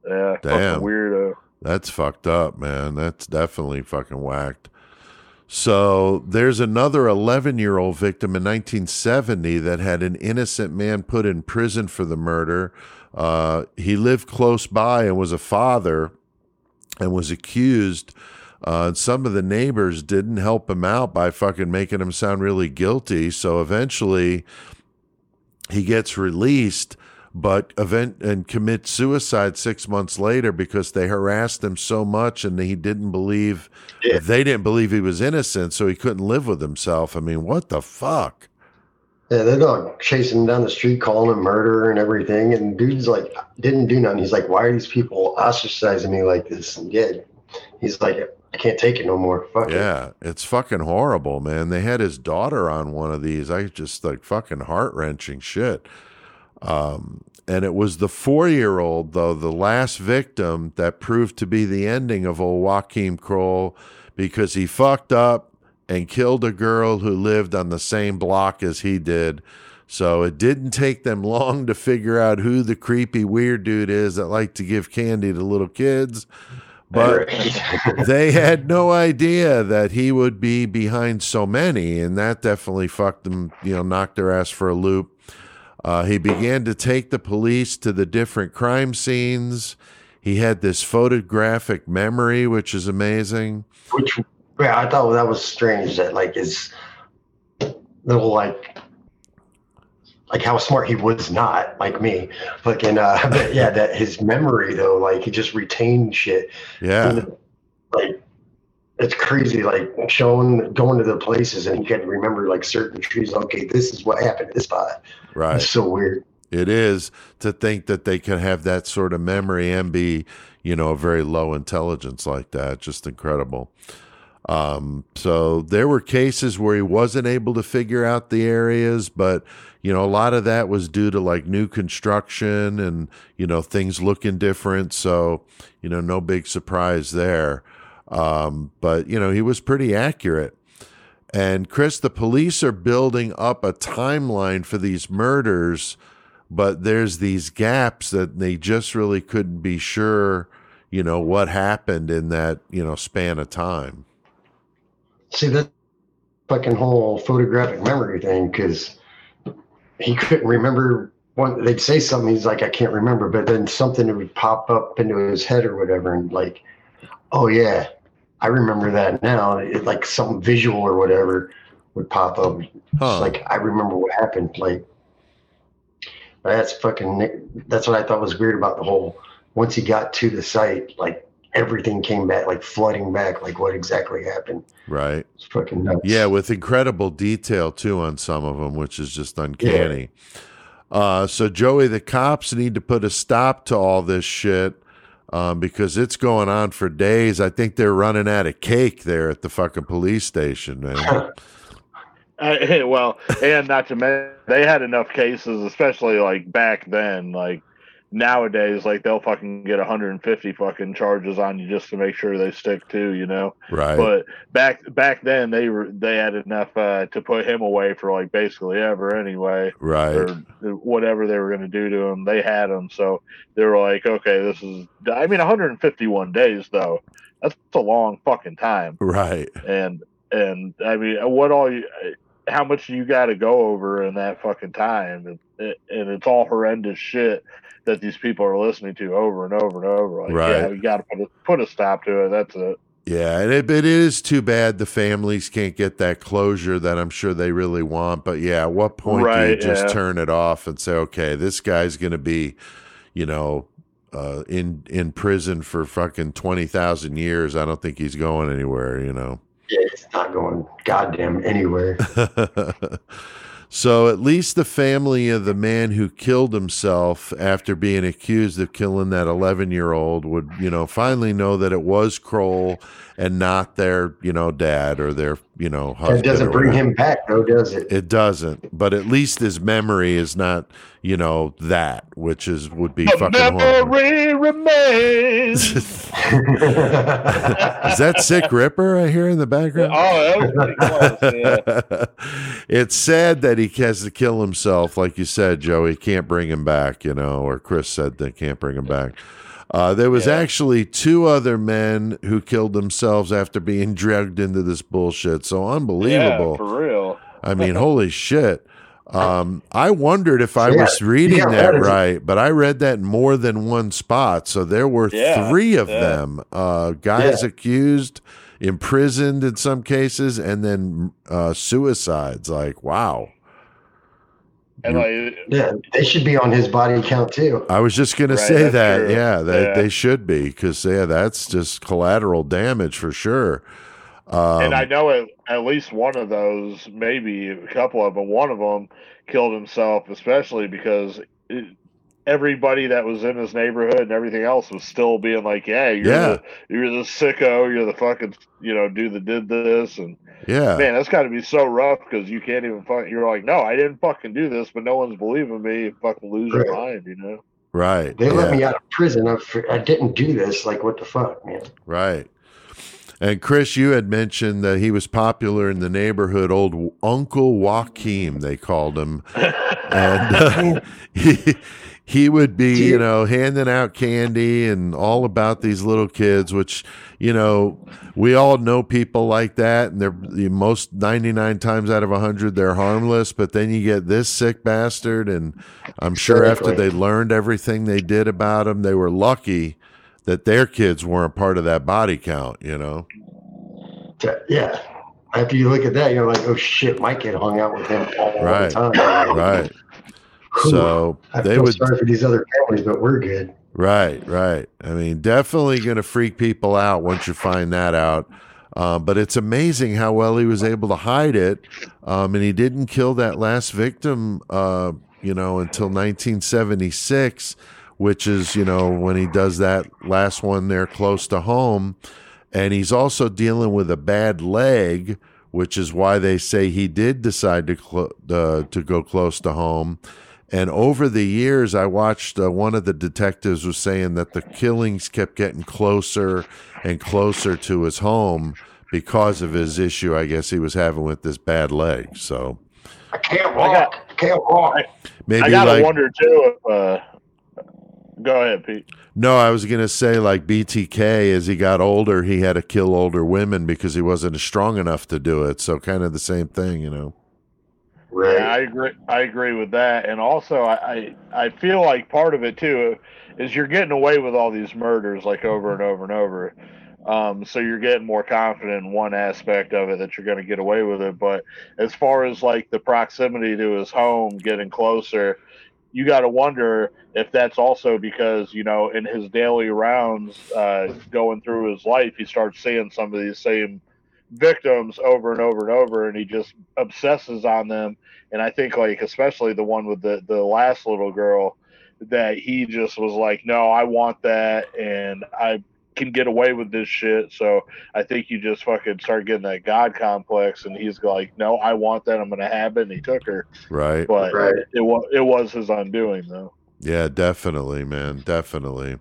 yeah Damn. weirdo That's fucked up, man. That's definitely fucking whacked. So there's another 11 year old victim in 1970 that had an innocent man put in prison for the murder. Uh, he lived close by and was a father and was accused. Uh, some of the neighbors didn't help him out by fucking making him sound really guilty. So eventually he gets released but event and commits suicide six months later because they harassed him so much and he didn't believe Yeah. they didn't believe he was innocent, so he couldn't live with himself. I mean, what the fuck? Yeah, they're dog chasing him down the street, calling him murderer and everything. And dude's like, didn't do nothing. He's like, why are these people ostracizing me like this? And yeah, he's like, I can't take it no more. Fuck it. Yeah, it's fucking horrible, man. They had his daughter on one of these. I just like fucking heart wrenching shit. Um, and it was the four year old, though, the last victim that proved to be the ending of old Joaquin Kroll because he fucked up and killed a girl who lived on the same block as he did. So it didn't take them long to figure out who the creepy weird dude is that liked to give candy to little kids. But <laughs> they had no idea that he would be behind so many, and that definitely fucked them, you know, knocked their ass for a loop. Uh, he began to take the police to the different crime scenes. He had this photographic memory, which is amazing. Which, yeah, I thought that was strange. That like his little like, like how smart he was not like me. Fucking, uh, <laughs> but yeah, that his memory though, like he just retained shit. Yeah, like it's crazy like showing going to the places and he can remember like certain trees okay this is what happened at this spot right. it's so weird It is to think that they can have that sort of memory and be, you know, a very low intelligence like that. Just incredible. Um, so there were cases where he wasn't able to figure out the areas, but you know, a lot of that was due to like new construction and you know things looking different. So you know, no big surprise there. Um, but you know, he was pretty accurate. And Chris, the police are building up a timeline for these murders, but there's these gaps that they just really couldn't be sure, you know, what happened in that, you know, span of time. see that fucking whole photographic memory thing because he couldn't remember one they'd say something he's like i can't remember but then something would pop up into his head or whatever and like oh yeah i remember that now it, like some visual or whatever would pop up Huh. Like I remember what happened. Like that's fucking. That's what I thought was weird about the whole. Once he got to the site, like everything came back, like flooding back, like what exactly happened. right. It's fucking nuts. Yeah, with incredible detail too on some of them, which is just uncanny. Uh, so Joey, the cops need to put a stop to all this shit um, because it's going on for days. I think they're running out of cake there at the fucking police station, man. <laughs> Uh, <laughs> well, and not to mention, they had enough cases, especially like back then. Like nowadays, like they'll fucking get 150 fucking charges on you just to make sure they stick to, you know. right. But back back then, they were they had enough uh, to put him away for like basically ever anyway, right. or whatever they were going to do to him. They had him, so they were like, okay, this is. I mean, 151 days though. That's a long fucking time Right. and and I mean, what all you, how much you got to go over in that fucking time, and, and it's all horrendous shit that these people are listening to over and over and over. Like, yeah, you got to put a, put a stop to it. That's it. Yeah, and it, it is too bad the families can't get that closure that I'm sure they really want. But yeah, at what point do you just yeah. turn it off and say, okay, this guy's going to be, you know, uh, in in prison for fucking twenty thousand years? I don't think he's going anywhere. You know. Yeah, it's not going goddamn anywhere. <laughs> so at least the family of the man who killed himself after being accused of killing that 11 year old would you know finally know that it was kroll and not their you know dad or their you know husband That doesn't bring whatever. him back, though, does it? it doesn't but at least his memory is not you know that which is would be The fucking horrible remains. <laughs> <laughs> is that sick ripper i hear in the background oh, that was pretty close. Yeah. <laughs> it's sad that he has to kill himself, like you said, Joey. Can't bring him back, you know, or Chris said they can't bring him back. Uh, there was Yeah. actually two other men who killed themselves after being dragged into this bullshit. So unbelievable. Yeah, for real. I mean, holy shit. Um, I wondered if I Yeah, was reading yeah, that that is- right, but I read that in more than one spot. So there were Yeah, three of yeah. them. Uh, guys Yeah. accused, imprisoned in some cases, and then uh, suicides. Like, wow. And like, yeah, they should be on his body count too. I was just gonna Right, say that. true. Yeah, they Yeah. they should be because yeah, that's just collateral damage for sure. Um, and I know at, at least one of those, maybe a couple of them, one of them killed himself, especially because it, everybody that was in his neighborhood and everything else was still being like, "Yeah, you're Yeah. the you're the sicko, you're the fucking you know dude that did this," and yeah, man, that's got to be so rough because you can't even fucking. You're like, "No, I didn't fucking do this," but no one's believing me. You fucking lose your mind, you know. right. They let me out of prison. I, I didn't do this. Like, what the fuck, man? Right. And Chris, you had mentioned that he was popular in the neighborhood. Old Uncle Joaquim, they called him, <laughs> and uh, <laughs> he he would be, you know, handing out candy and all about these little kids. Which, you know, we all know people like that, and they're the most ninety nine times out of hundred they're harmless. But then you get this sick bastard, and I'm sure after they learned everything they did about him, they were lucky that their kids weren't part of that body count, you know? Yeah. After you look at that, you're like, oh shit, my kid hung out with him all Right. the time. Right. So I they feel would, sorry for these other families, but we're good. right, right. I mean, definitely going to freak people out once you find that out. Um, but it's amazing how well he was able to hide it. Um, and he didn't kill that last victim, uh, you know, until 1976, which is, you know, when he does that last one there close to home. And he's also dealing with a bad leg, which is why they say he did decide to clo- uh, to go close to home. And over the years, I watched uh, one of the detectives was saying that the killings kept getting closer and closer to his home because of his issue. I guess he was having with this bad leg. So I can't I walk. got- I can't walk. maybe I gotta like wonder too if. Uh, go ahead, Pete. no, I was gonna say like BTK as he got older, he had to kill older women because he wasn't strong enough to do it. So kind of the same thing, you know. Right. Yeah, I agree. I agree with that, and also I, I I feel like part of it too is you're getting away with all these murders like over and over and over. Um, so you're getting more confident in one aspect of it that you're going to get away with it. But as far as like the proximity to his home getting closer, you got to wonder if that's also because you know in his daily rounds, uh, going through his life, he starts seeing some of these same victims over and over and over, and he just obsesses on them. And I think like especially the one with the the last little girl that he just was like, no, I want that, and I can get away with this shit. So I think you just fucking start getting that god complex, and he's like, no, I want that. I'm gonna have it. And he took her, Right. but Right. it was it was his undoing though. Yeah, definitely, man, definitely.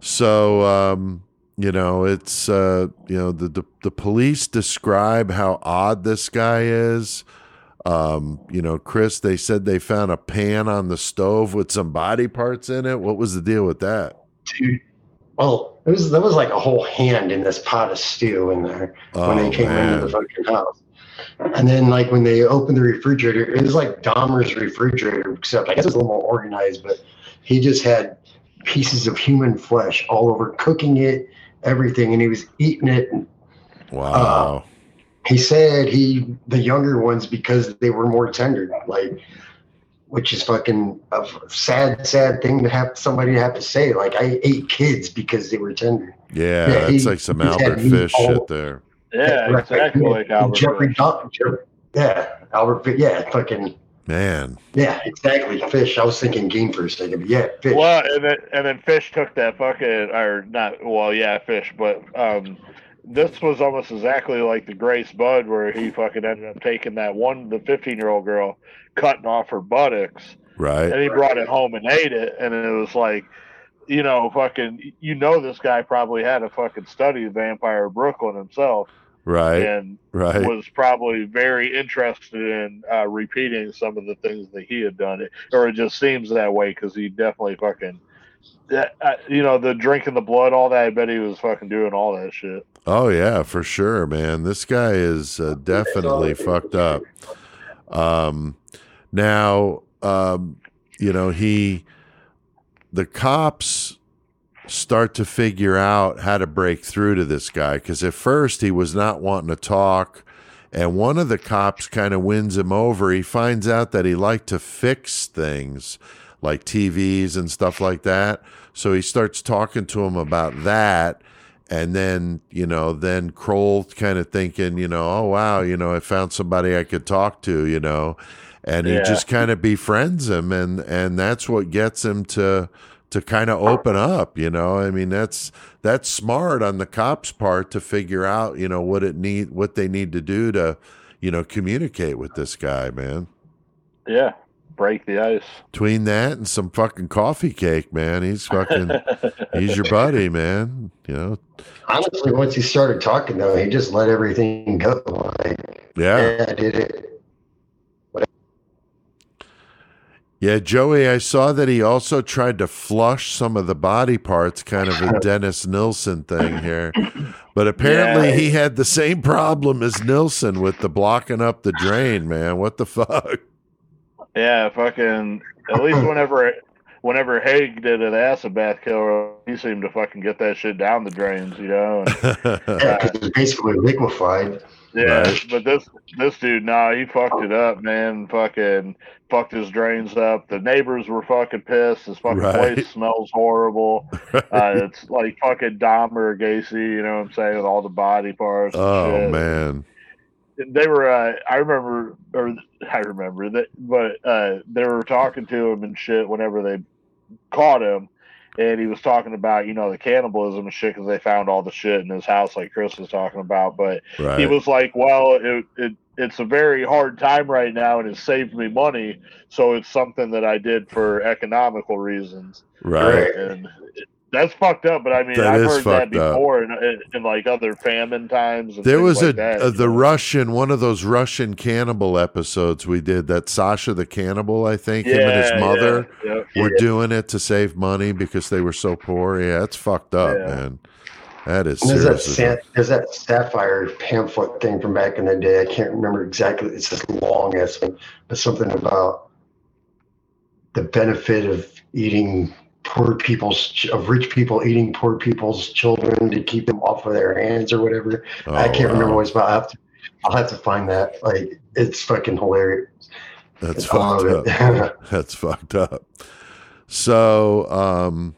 So, um, you know, it's uh, you know, the, the the police describe how odd this guy is. Um, you know, Chris, they said they found a pan on the stove with some body parts in it. What was the deal with that? Dude. Well, it was there was like a whole hand in this pot of stew in there when Oh, they came man. into the fucking house. And then like when they opened the refrigerator, it was like Dahmer's refrigerator, except I guess it was a little more organized, but he just had pieces of human flesh all over cooking it everything, and he was eating it. And uh, Wow. he said he the younger ones because they were more tender, like, which is fucking a sad, sad thing to have somebody to have to say. Like, I ate kids because they were tender. yeah, yeah, that's he- like some Albert Fish all- shit there. Yeah, Right. exactly like Albert. Jeffrey, Fish. Dahmer- Jeffrey, yeah, Albert, yeah, fucking, Man. yeah, exactly. Fish. I was thinking game for a second, but yeah, fish. Well, and then and then Fish took that fucking or not. Well, yeah, Fish, but um, this was almost exactly like the Grace Budd, where he fucking ended up taking that one, the fifteen year old girl, cutting off her buttocks, Right. and he brought it home and ate it, and it was like. You know, fucking, you know, this guy probably had a fucking study of Vampire Brooklyn himself, Right. and Right. was probably very interested in uh, repeating some of the things that he had done. It or it just seems that way because he definitely fucking, uh, you know, the drinking the blood, all that. I bet he was fucking doing all that shit. Oh yeah, for sure, man. This guy is uh, <laughs> definitely fucked up. Um, now, um, you know, he, the cops start to figure out how to break through to this guy because at first he was not wanting to talk. And one of the cops kind of wins him over. He finds out that he liked to fix things like TVs and stuff like that. So he starts talking to him about that. And then, you know, then Kroll kind of thinking, you know, oh, wow, you know, I found somebody I could talk to, you know, and he just kind of befriends him. And, and that's what gets him to, to kind of open up, you know, I mean, that's, that's smart on the cops part to figure out, you know, what it need, what they need to do to, you know, communicate with this guy, man. Yeah, break the ice. Between that and some fucking coffee cake, man, he's fucking, <laughs> he's your buddy, man. You know, Honestly, once he started talking, though, he just let everything go. Like, yeah. yeah, I did it. Yeah, Joey, I saw that he also tried to flush some of the body parts, kind of a <laughs> Dennis Nilsen thing here. But apparently Yeah. he had the same problem as Nilsen with the blocking up the drain, man. What the fuck? yeah, fucking. At least whenever, whenever Haigh did an acid bath killer, he seemed to fucking get that shit down the drains, you know. And, <laughs> Yeah, because it's basically liquefied. Yeah, Right. but this this dude, nah, he fucked it up, man. Fucking fucked his drains up. The neighbors were fucking pissed. His fucking Right. place smells horrible. <laughs> Uh, it's like fucking Dahmer Gacy, you know what I'm saying, with all the body parts. oh, man. They were. Uh, I remember, or I remember that, but uh, they were talking to him and shit whenever they caught him. And he was talking about, you know, the cannibalism and shit because they found all the shit in his house, like Chris was talking about. But Right. he was like, "Well, it, it it's a very hard time right now, and it saved me money, so it's something that I did for economical reasons." right. And that's fucked up. But I mean, That I've heard that up. before in, in, in like other famine times. And There was like a, that, uh, a the know? Russian one of those Russian cannibal episodes we did that Sasha the cannibal I think him and his mother yeah, yeah. were doing it to save money because they were so poor. Yeah, it's fucked up, Yeah. man. That is And there's that, sa- there's that sapphire pamphlet thing from back in the day. I can't remember exactly. It's this long ass thing, but something about the benefit of eating poor people's of rich people eating poor people's children to keep them off of their hands or whatever. I Oh, can't remember what it's about. I have to, I'll have to find that. Like it's fucking hilarious. That's I love fucked up. <laughs> That's fucked up. So, um,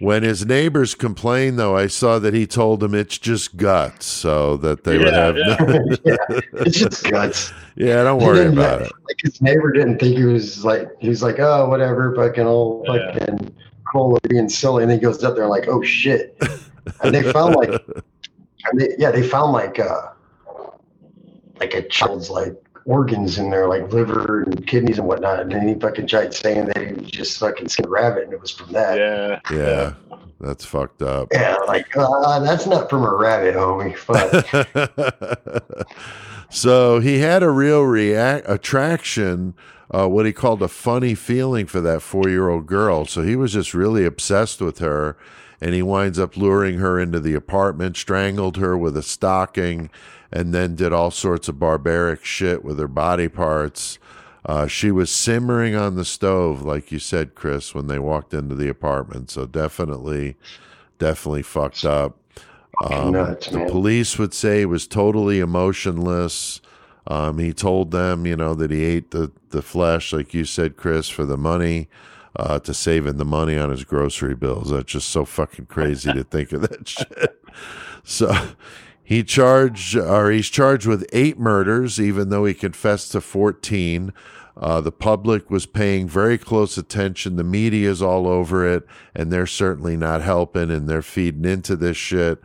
when his neighbors complained, though, I saw that he told them it's just guts, so that they would have. No, <laughs> yeah, it's just guts. yeah, don't He worry didn't about it. Like his neighbor didn't think he was like he was like oh whatever fucking old Yeah. fucking cool being silly and he goes up there like oh shit and they found like <laughs> and they, yeah they found like uh like a child's like organs in there like liver and kidneys and whatnot. And then he fucking tried saying that he was just fucking skinned rabbit and it was from that. Yeah, Yeah, that's fucked up. yeah like uh, that's not from a rabbit homie. But <laughs> so he had a real react attraction, uh, what he called a funny feeling for that four year old girl. So he was just really obsessed with her, and he winds up luring her into the apartment, strangled her with a stocking, and then did all sorts of barbaric shit with her body parts. Uh, she was simmering on the stove, like you said, Chris, when they walked into the apartment. So definitely, definitely fucked up. Um, Nuts, the police would say he was totally emotionless. Um, he told them, you know, that he ate the, the flesh, like you said, Chris, for the money, uh, to saving the money on his grocery bills. That's just so fucking crazy to think of that <laughs> shit. So he charged, or he's charged with eight murders, even though he confessed to 14. Uh, the public was paying very close attention. The media's all over it, and they're certainly not helping, and they're feeding into this shit.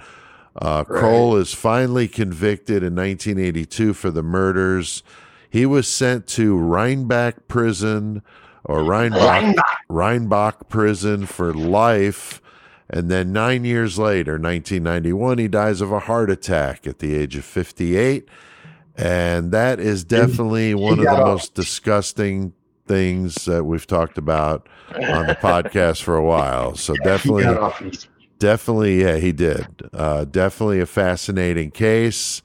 Uh, Right. Kroll is finally convicted in 1982 for the murders. He was sent to Rheinbach prison or Rheinbach, Rheinbach prison for life. And then nine years later, 1991, he dies of a heart attack at the age of 58. And that is definitely one of the most disgusting things that we've talked about on the podcast for a while. <laughs> So definitely got off easy. Definitely, yeah, he did. Uh, definitely a fascinating case.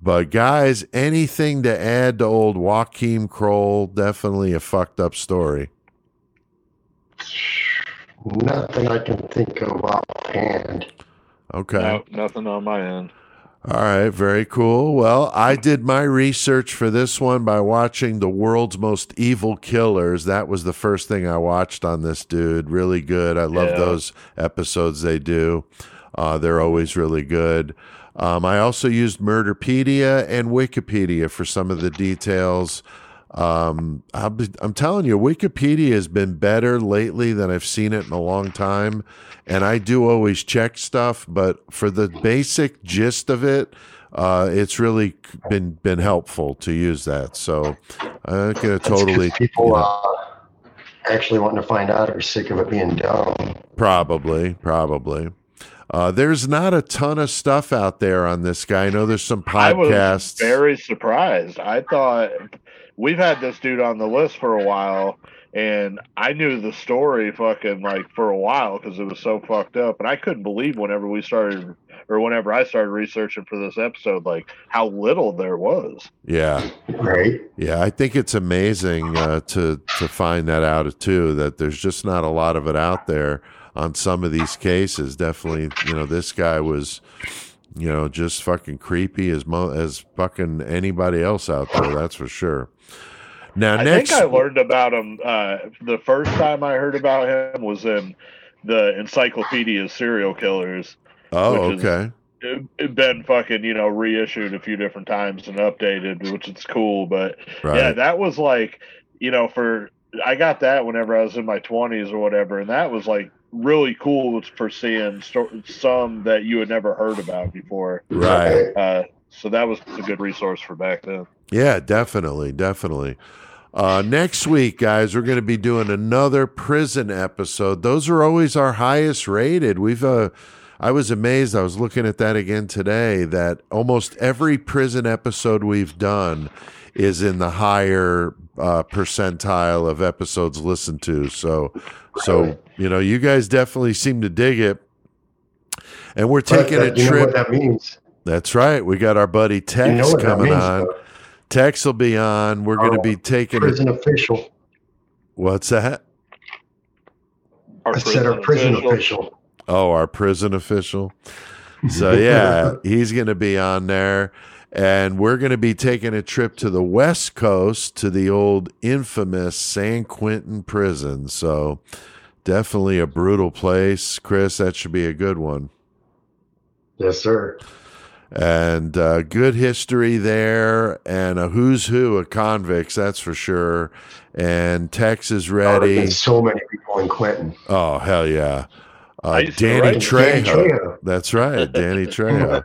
But guys, anything to add to old Joachim Kroll? Definitely a fucked up story. <laughs> Nothing I can think of offhand. Okay. No, nothing on my end. All right, very cool. Well, I did my research for this one by watching The World's Most Evil Killers. That was the first thing I watched on this dude. Really good. I love Yeah. those episodes they do. Uh, they're always really good. Um, I also used Murderpedia and Wikipedia for some of the details. Um, I'll be, I'm telling you, Wikipedia has been better lately than I've seen it in a long time. And I do always check stuff, but for the basic gist of it, uh, it's really been been helpful to use that. So I'm gonna totally people you know, uh, actually wanting to find out are sick of it being dumb. Probably, probably. Uh, there's not a ton of stuff out there on this guy. I know there's some I was podcasts. very surprised. I thought we've had this dude on the list for a while, and I knew the story fucking like for a while because it was so fucked up, and I couldn't believe whenever we started or whenever I started researching for this episode, like how little there was. yeah, Right? yeah. I think it's amazing uh, to to find that out too. That there's just not a lot of it out there on some of these cases. Definitely, you know, this guy was. You know, just fucking creepy as mo- as fucking anybody else out there. That's for sure. Now, I next, think I learned about him. Uh, the first time I heard about him was in the Encyclopedia of Serial Killers. oh, is- okay, It, it been fucking you know reissued a few different times and updated, which is cool. But right, yeah, that was like you know for I got that whenever I was in my twenties or whatever, and that was like really cool for seeing some that you had never heard about before. right. Uh, so that was a good resource for back then. Yeah, definitely, definitely. Uh, next week, guys, we're going to be doing another prison episode. Those are always our highest rated. We've, uh, I was amazed. I was looking at that again today. That almost every prison episode we've done is in the higher uh, percentile of episodes listened to. So, so you know, you guys definitely seem to dig it. And we're But taking that- a you know trip. what that means? That's right. We got our buddy You Tex know coming means? on. though? Tex will be on. We're going to be taking a, Prison official. what's that? Our I said our prison official. Oh, our prison official. So yeah, <laughs> he's going to be on there, and we're going to be taking a trip to the West Coast to the old infamous San Quentin prison. So definitely a brutal place, Chris. That should be a good one. Yes, sir. And uh, good history there, and a who's who of convicts, that's for sure. And Tex is There ready. been so many people in Quentin. Oh hell yeah, uh, Danny Danny Trejo. Trejo. That's right, Danny <laughs> Trejo.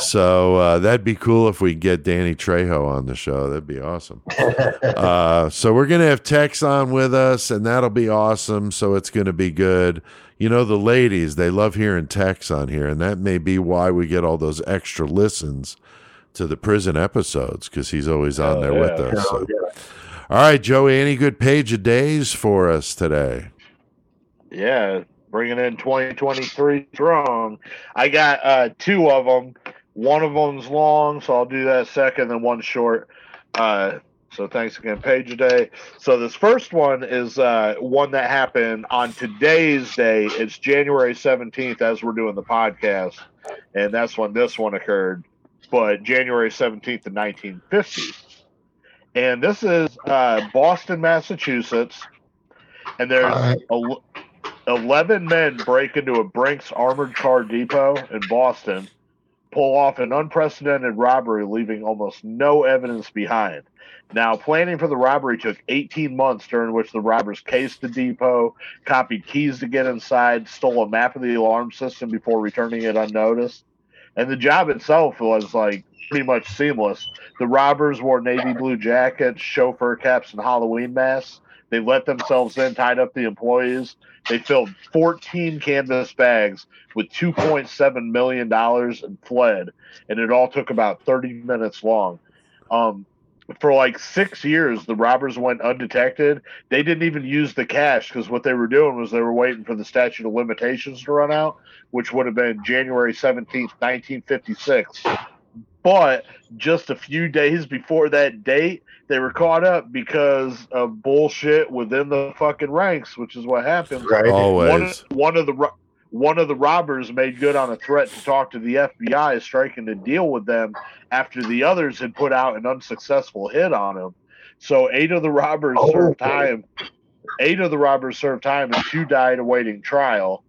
so uh, that'd be cool if we get Danny Trejo on the show. That'd be awesome. <laughs> Uh, so we're gonna have Tex on with us, and that'll be awesome. So it's gonna be good. You know, the ladies they love hearing Tex on here, and that may be why we get all those extra listens to the prison episodes because he's always on Oh, there with yeah. us. Oh, So. yeah. All right, Joey, any good page of days for us today? Yeah, bringing in 2023 strong. I got uh, two of them. One of them's long, so I'll do that second, and one short. Uh, So thanks again, Page Day. So this first one is uh, one that happened on today's day. It's January 17th as we're doing the podcast. And that's when this one occurred. But January 17th of 1950. And this is uh, Boston, Massachusetts. And there's right. el- 11 men break into a Brinks armored car depot in Boston, pull off an unprecedented robbery, leaving almost no evidence behind. Now, planning for the robbery took 18 months, during which the robbers cased the depot, copied keys to get inside, stole a map of the alarm system before returning it unnoticed. And the job itself was like pretty much seamless. The robbers wore navy blue jackets, chauffeur caps, and Halloween masks. They let themselves in, tied up the employees. They filled 14 canvas bags with $2.7 million and fled. And it all took about 30 minutes long. Um, for like six years, the robbers went undetected. They didn't even use the cash because what they were doing was they were waiting for the statute of limitations to run out, which would have been January 17th, 1956. But just a few days before that date, they were caught up because of bullshit within the fucking ranks, which is what happened. Right. One, Always. one of the one of the robbers made good on a threat to talk to the FBI, striking a deal with them after the others had put out an unsuccessful hit on him. So eight of the robbers Oh. served time. Eight of the robbers served time, and two died awaiting trial.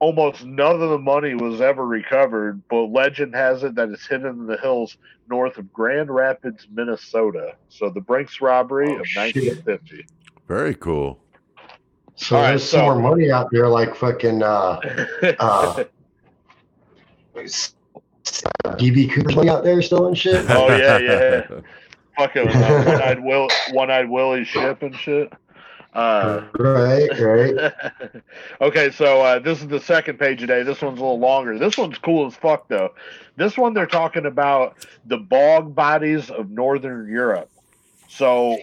Almost none of the money was ever recovered, but legend has it that it's hidden in the hills north of Grand Rapids, Minnesota. So the Brinks robbery Oh, of shit. 1950. Very cool. So All right, there's some so- more money out there, like fucking uh, <laughs> uh, DB Cooper's money out there still and shit. Oh, yeah, yeah. <laughs> Fucking uh, one-eyed Will, one-eyed Willie ship and shit. Uh, Right, right. <laughs> okay, so uh, this is the second page today. This one's a little longer. This one's cool as fuck, though. This one they're talking about the bog bodies of Northern Europe. So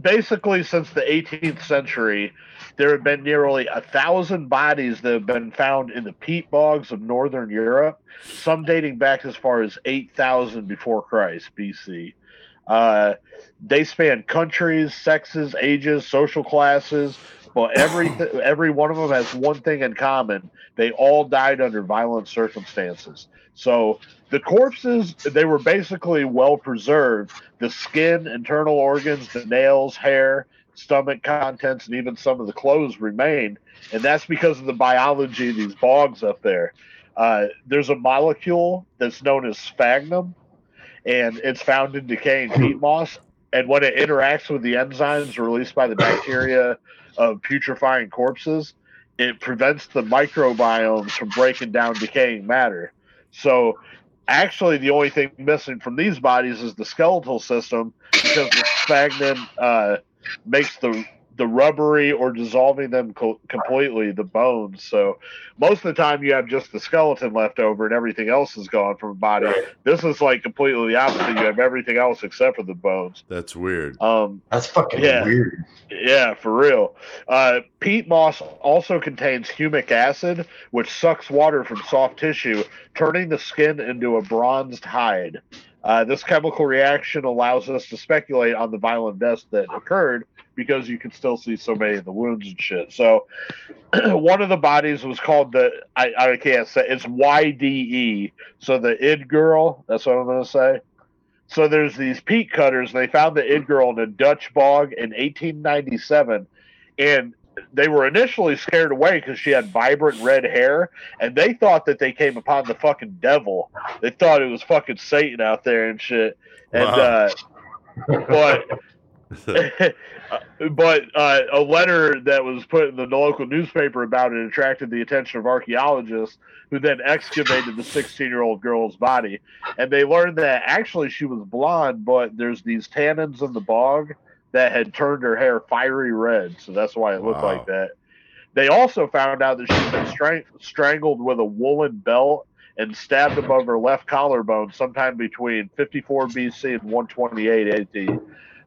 basically, since the 18th century, there have been nearly a thousand bodies that have been found in the peat bogs of Northern Europe, some dating back as far as 8,000 before Christ, BC. Uh, they span countries, sexes, ages, social classes, but every <laughs> every one of them has one thing in common: they all died under violent circumstances. So the corpses they were basically well preserved. The skin, internal organs, the nails, hair, stomach contents, and even some of the clothes remained, and that's because of the biology of these bogs up there. Uh, there's a molecule that's known as sphagnum, and it's found in decaying peat <laughs> moss. And when it interacts with the enzymes released by the bacteria of putrefying corpses, it prevents the microbiomes from breaking down decaying matter. So, actually, the only thing missing from these bodies is the skeletal system because the sphagnum uh, makes the the rubbery or dissolving them co- completely the bones. So most of the time you have just the skeleton left over and everything else is gone from the body. This is like completely the opposite. You have everything else except for the bones. That's weird. Um, That's fucking Yeah. weird. yeah, for real. Uh, peat moss also contains humic acid, which sucks water from soft tissue, turning the skin into a bronzed hide. Uh, this chemical reaction allows us to speculate on the violent deaths that occurred because you can still see so many of the wounds and shit. So, <clears throat> one of the bodies was called the I, I can't say it's YDE. So the id girl. That's what I'm to say. So there's these peat cutters, they found the id girl in a Dutch bog in 1897, and they were initially scared away because she had vibrant red hair, and they thought that they came upon the fucking devil. They thought it was fucking Satan out there and shit. And Wow. uh, but <laughs> <laughs> but uh, a letter that was put in the local newspaper about it attracted the attention of archaeologists who then excavated the 16 year old girl's body and they learned that actually she was blonde but there's these tannins in the bog that had turned her hair fiery red so that's why it looked Wow. like that they also found out that she'd been strang- strangled with a woolen belt and stabbed above her left collarbone sometime between 54 BC and 128 AD.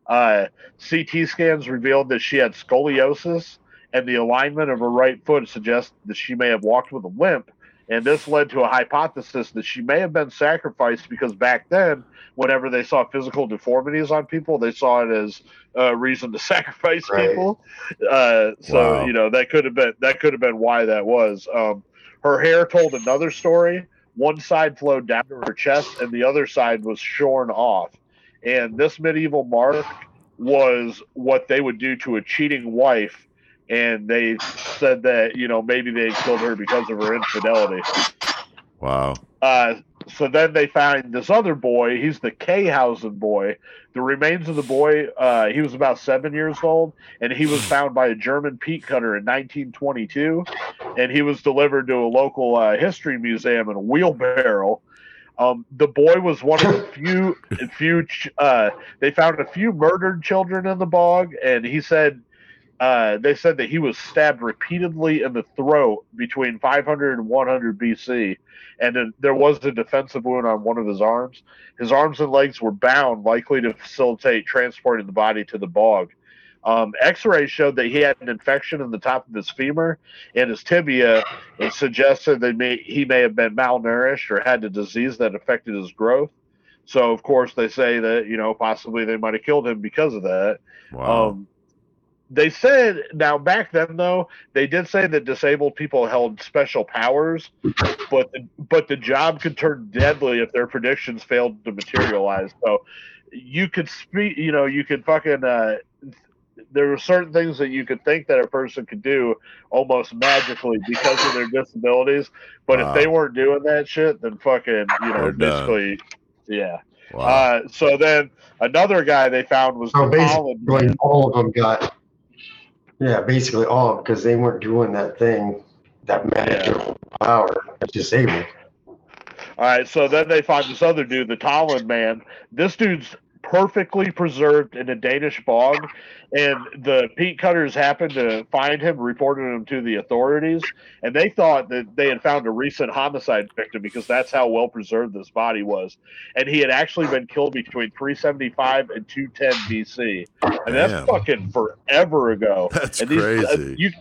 Uh, CT scans revealed that she had scoliosis, and the alignment of her right foot suggests that she may have walked with a limp. And this led to a hypothesis that she may have been sacrificed because back then, whenever they saw physical deformities on people, they saw it as a reason to <laughs> sacrifice Right. people. Uh, so Wow. you know that could have been that could have been why that was. Um, her hair told another story. One side flowed down to her chest, and the other side was shorn off. And this medieval mark was what they would do to a cheating wife. And they said that you know maybe they killed her because of her infidelity. Wow. Uh, so then they find this other boy. He's the Kayhausen boy. The remains of the boy, uh, he was about seven years old, and he was found by a German peat cutter in 1922. And he was delivered to a local uh, history museum in a wheelbarrow. Um, the boy was one of the few, <laughs> few. Uh, they found a few murdered children in the bog, and he said uh, they said that he was stabbed repeatedly in the throat between 500 and 100 BC, and then there was a defensive wound on one of his arms. His arms and legs were bound, likely to facilitate transporting the body to the bog. Um, X-rays showed that he had an infection in the top of his femur and his tibia. and suggested that may, he may have been malnourished or had a disease that affected his growth. So, of course, they say that you know possibly they might have killed him because of that. Wow. Um, they said now back then though they did say that disabled people held special powers, but the, but the job could turn deadly if their predictions failed to materialize. So you could speak, you know, you could fucking. Uh, there were certain things that you could think that a person could do almost magically because of their disabilities, but Wow. if they weren't doing that shit, then fucking, you know, They're done. basically, yeah. wow. Uh, so then another guy they found was So the Holland basically, man. all of them got. Yeah, basically all because they weren't doing that thing, that magical power, disabled. All right, so then they find this other dude, the Tolland man. This dude's perfectly preserved in a Danish bog, and the peat cutters happened to find him, reported him to the authorities, and they thought that they had found a recent homicide victim because that's how well preserved this body was, and he had actually been killed between 375 and 210 BC, and that's Damn. fucking forever ago. <laughs> That's and these, uh, crazy. you,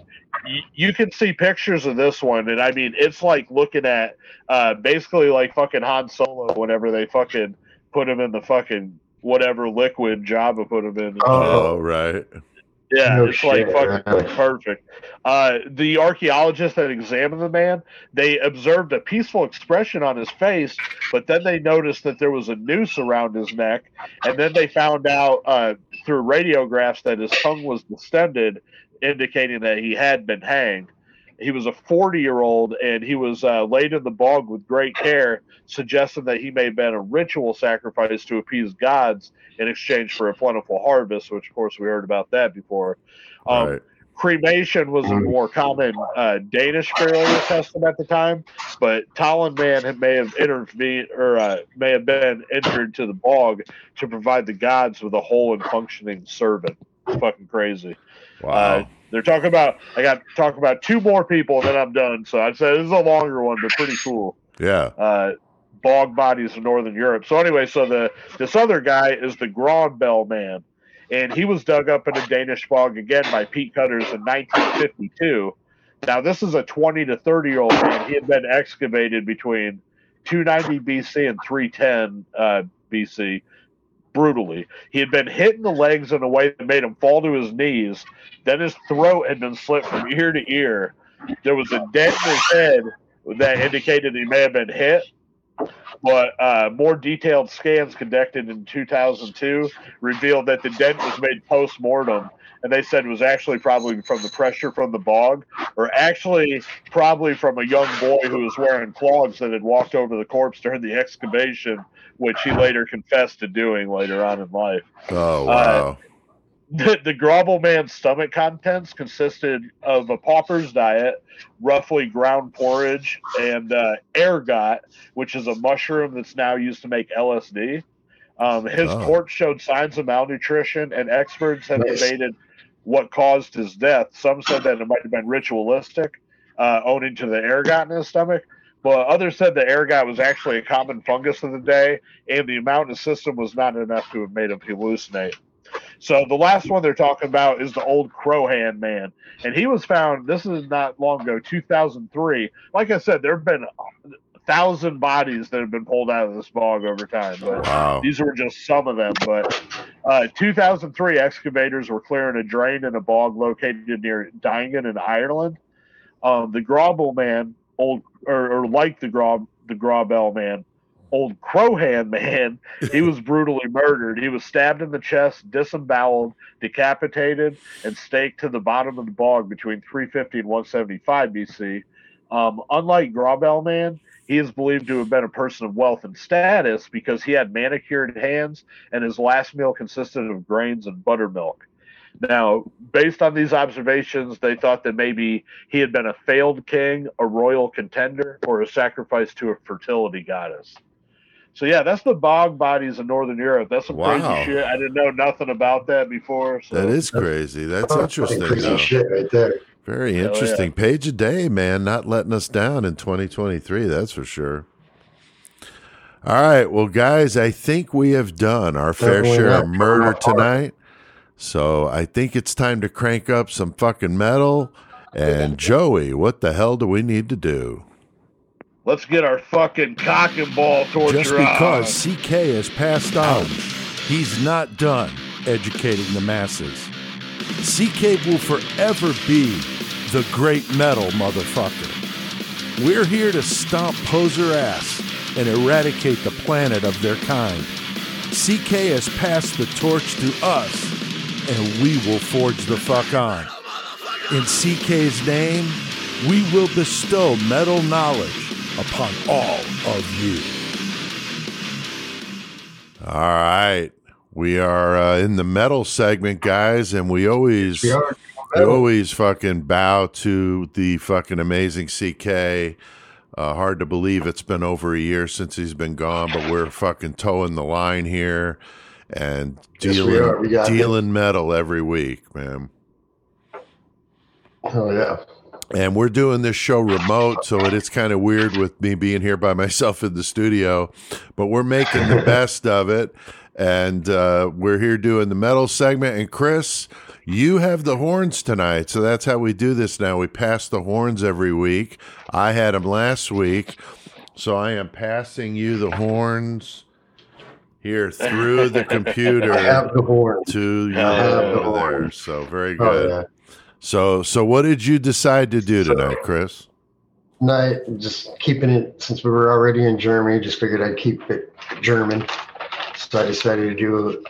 you you can see pictures of this one, and I mean, it's like looking at uh, basically like fucking Han Solo whenever they fucking put him in the fucking whatever liquid Jabba put him in. oh, right. yeah, no it's like fucking really. perfect. Uh, the archaeologists that examined the man, they observed a peaceful expression on his face, but then they noticed that there was a noose around his neck, and then they found out uh, through radiographs that his tongue was distended, indicating that he had been hanged. He was a 40 year old and he was uh, laid in the bog with great care, suggesting that he may have been a ritual sacrifice to appease gods in exchange for a plentiful harvest, which, of course, we heard about that before. Um, right. cremation was a more common uh, Danish burial custom at the time, but Tolland man may have intervened or uh, may have been entered to the bog to provide the gods with a whole and functioning servant. It's fucking crazy. Wow. They're talking about. I got to talk about two more people, and then I'm done. So I'd say this is a longer one, but pretty cool yeah. uh, bog bodies in northern Europe. So anyway, so the this other guy is the Grauballe man, and he was dug up in a Danish bog again by peat cutters in 1952. Now this is a 20 to 30 year old man. He had been excavated between 290 BC and 310 uh, BC. Brutally, he had been hit in the legs in a way that made him fall to his knees. Then his throat had been slit from ear to ear. There was a dent in his head that indicated he may have been hit but uh, more detailed scans conducted in 2002 revealed that the dent was made post mortem, and they said it was actually probably from the pressure from the bog, or actually probably from a young boy who was wearing clogs that had walked over the corpse during the excavation, which he later confessed to doing later on in life. Oh, wow. <laughs> The, the Grauballe man's stomach contents consisted of a pauper's diet, roughly ground porridge, and uh, ergot, which is a mushroom that's now used to make LSD. Um, his Oh. corpse showed signs of malnutrition, and experts have Nice. debated what caused his death. Some said that it might have been ritualistic, uh, owing to the ergot in his stomach. But others said the ergot was actually a common fungus of the day, and the amount in his system was not enough to have made him hallucinate. So the last one they're talking about is the old Croghan man, and he was found. This is not long ago, 2003. Like I said, there have been a thousand bodies that have been pulled out of this bog over time, but Wow. these were just some of them. But uh, 2003, excavators were clearing a drain in a bog located near Daingean in Ireland. Um, the Grauballe man, old or, or like the Grob the Grauballe man, old Croghan man, he was <laughs> brutally murdered. He was stabbed in the chest, disemboweled, decapitated, and staked to the bottom of the bog between 350 and 175 BC. Um, unlike Grauballe man, he is believed to have been a person of wealth and status because he had manicured hands and his last meal consisted of grains and buttermilk. Now, based on these observations, they thought that maybe he had been a failed king, a royal contender, or a sacrifice to a fertility goddess. So yeah, that's the bog bodies of Northern Europe. That's some Wow. crazy shit. I didn't know nothing about that before. So That is crazy. That's Oh, interesting. crazy though. shit right there. Very Hell yeah. interesting. Page a day, man. Not letting us down in 2023. That's for sure. All right. Well, guys, I think we have done our fair Definitely share of murder Come on. tonight. So I think it's time to crank up some fucking metal. And Joey, what the hell do we need to do? let's get our fucking cock and ball torture Just on. because CK has passed on, he's not done educating the masses. CK will forever be the great metal motherfucker. We're here to stomp poser ass and eradicate the planet of their kind. CK has passed the torch to us, and we will forge the fuck on. In CK's name, we will bestow metal knowledge upon all of you. All right. We are uh, in the metal segment, guys, and we always We we always fucking bow to the fucking amazing CK. Uh, hard to believe it's been over a year since he's been gone, but we're fucking towing the line here and Yes, we dealing. We dealing metal every week, man. Oh yeah. And we're doing this show remote, so it is kind of weird with me being here by <laughs> myself in the studio, but we're making the best of it. And uh, we're here doing the metal segment. And Chris, you have the horns tonight, so that's how we do this now. We pass the horns every week. I had them last week, so I am passing you the horns here through the <laughs> computer I have the horn. to you the over there. horn. So very Oh good. yeah. So, so what did you decide to do tonight, Chris? Night, just keeping it since we were already in Germany. Just figured I'd keep it German, so I decided to do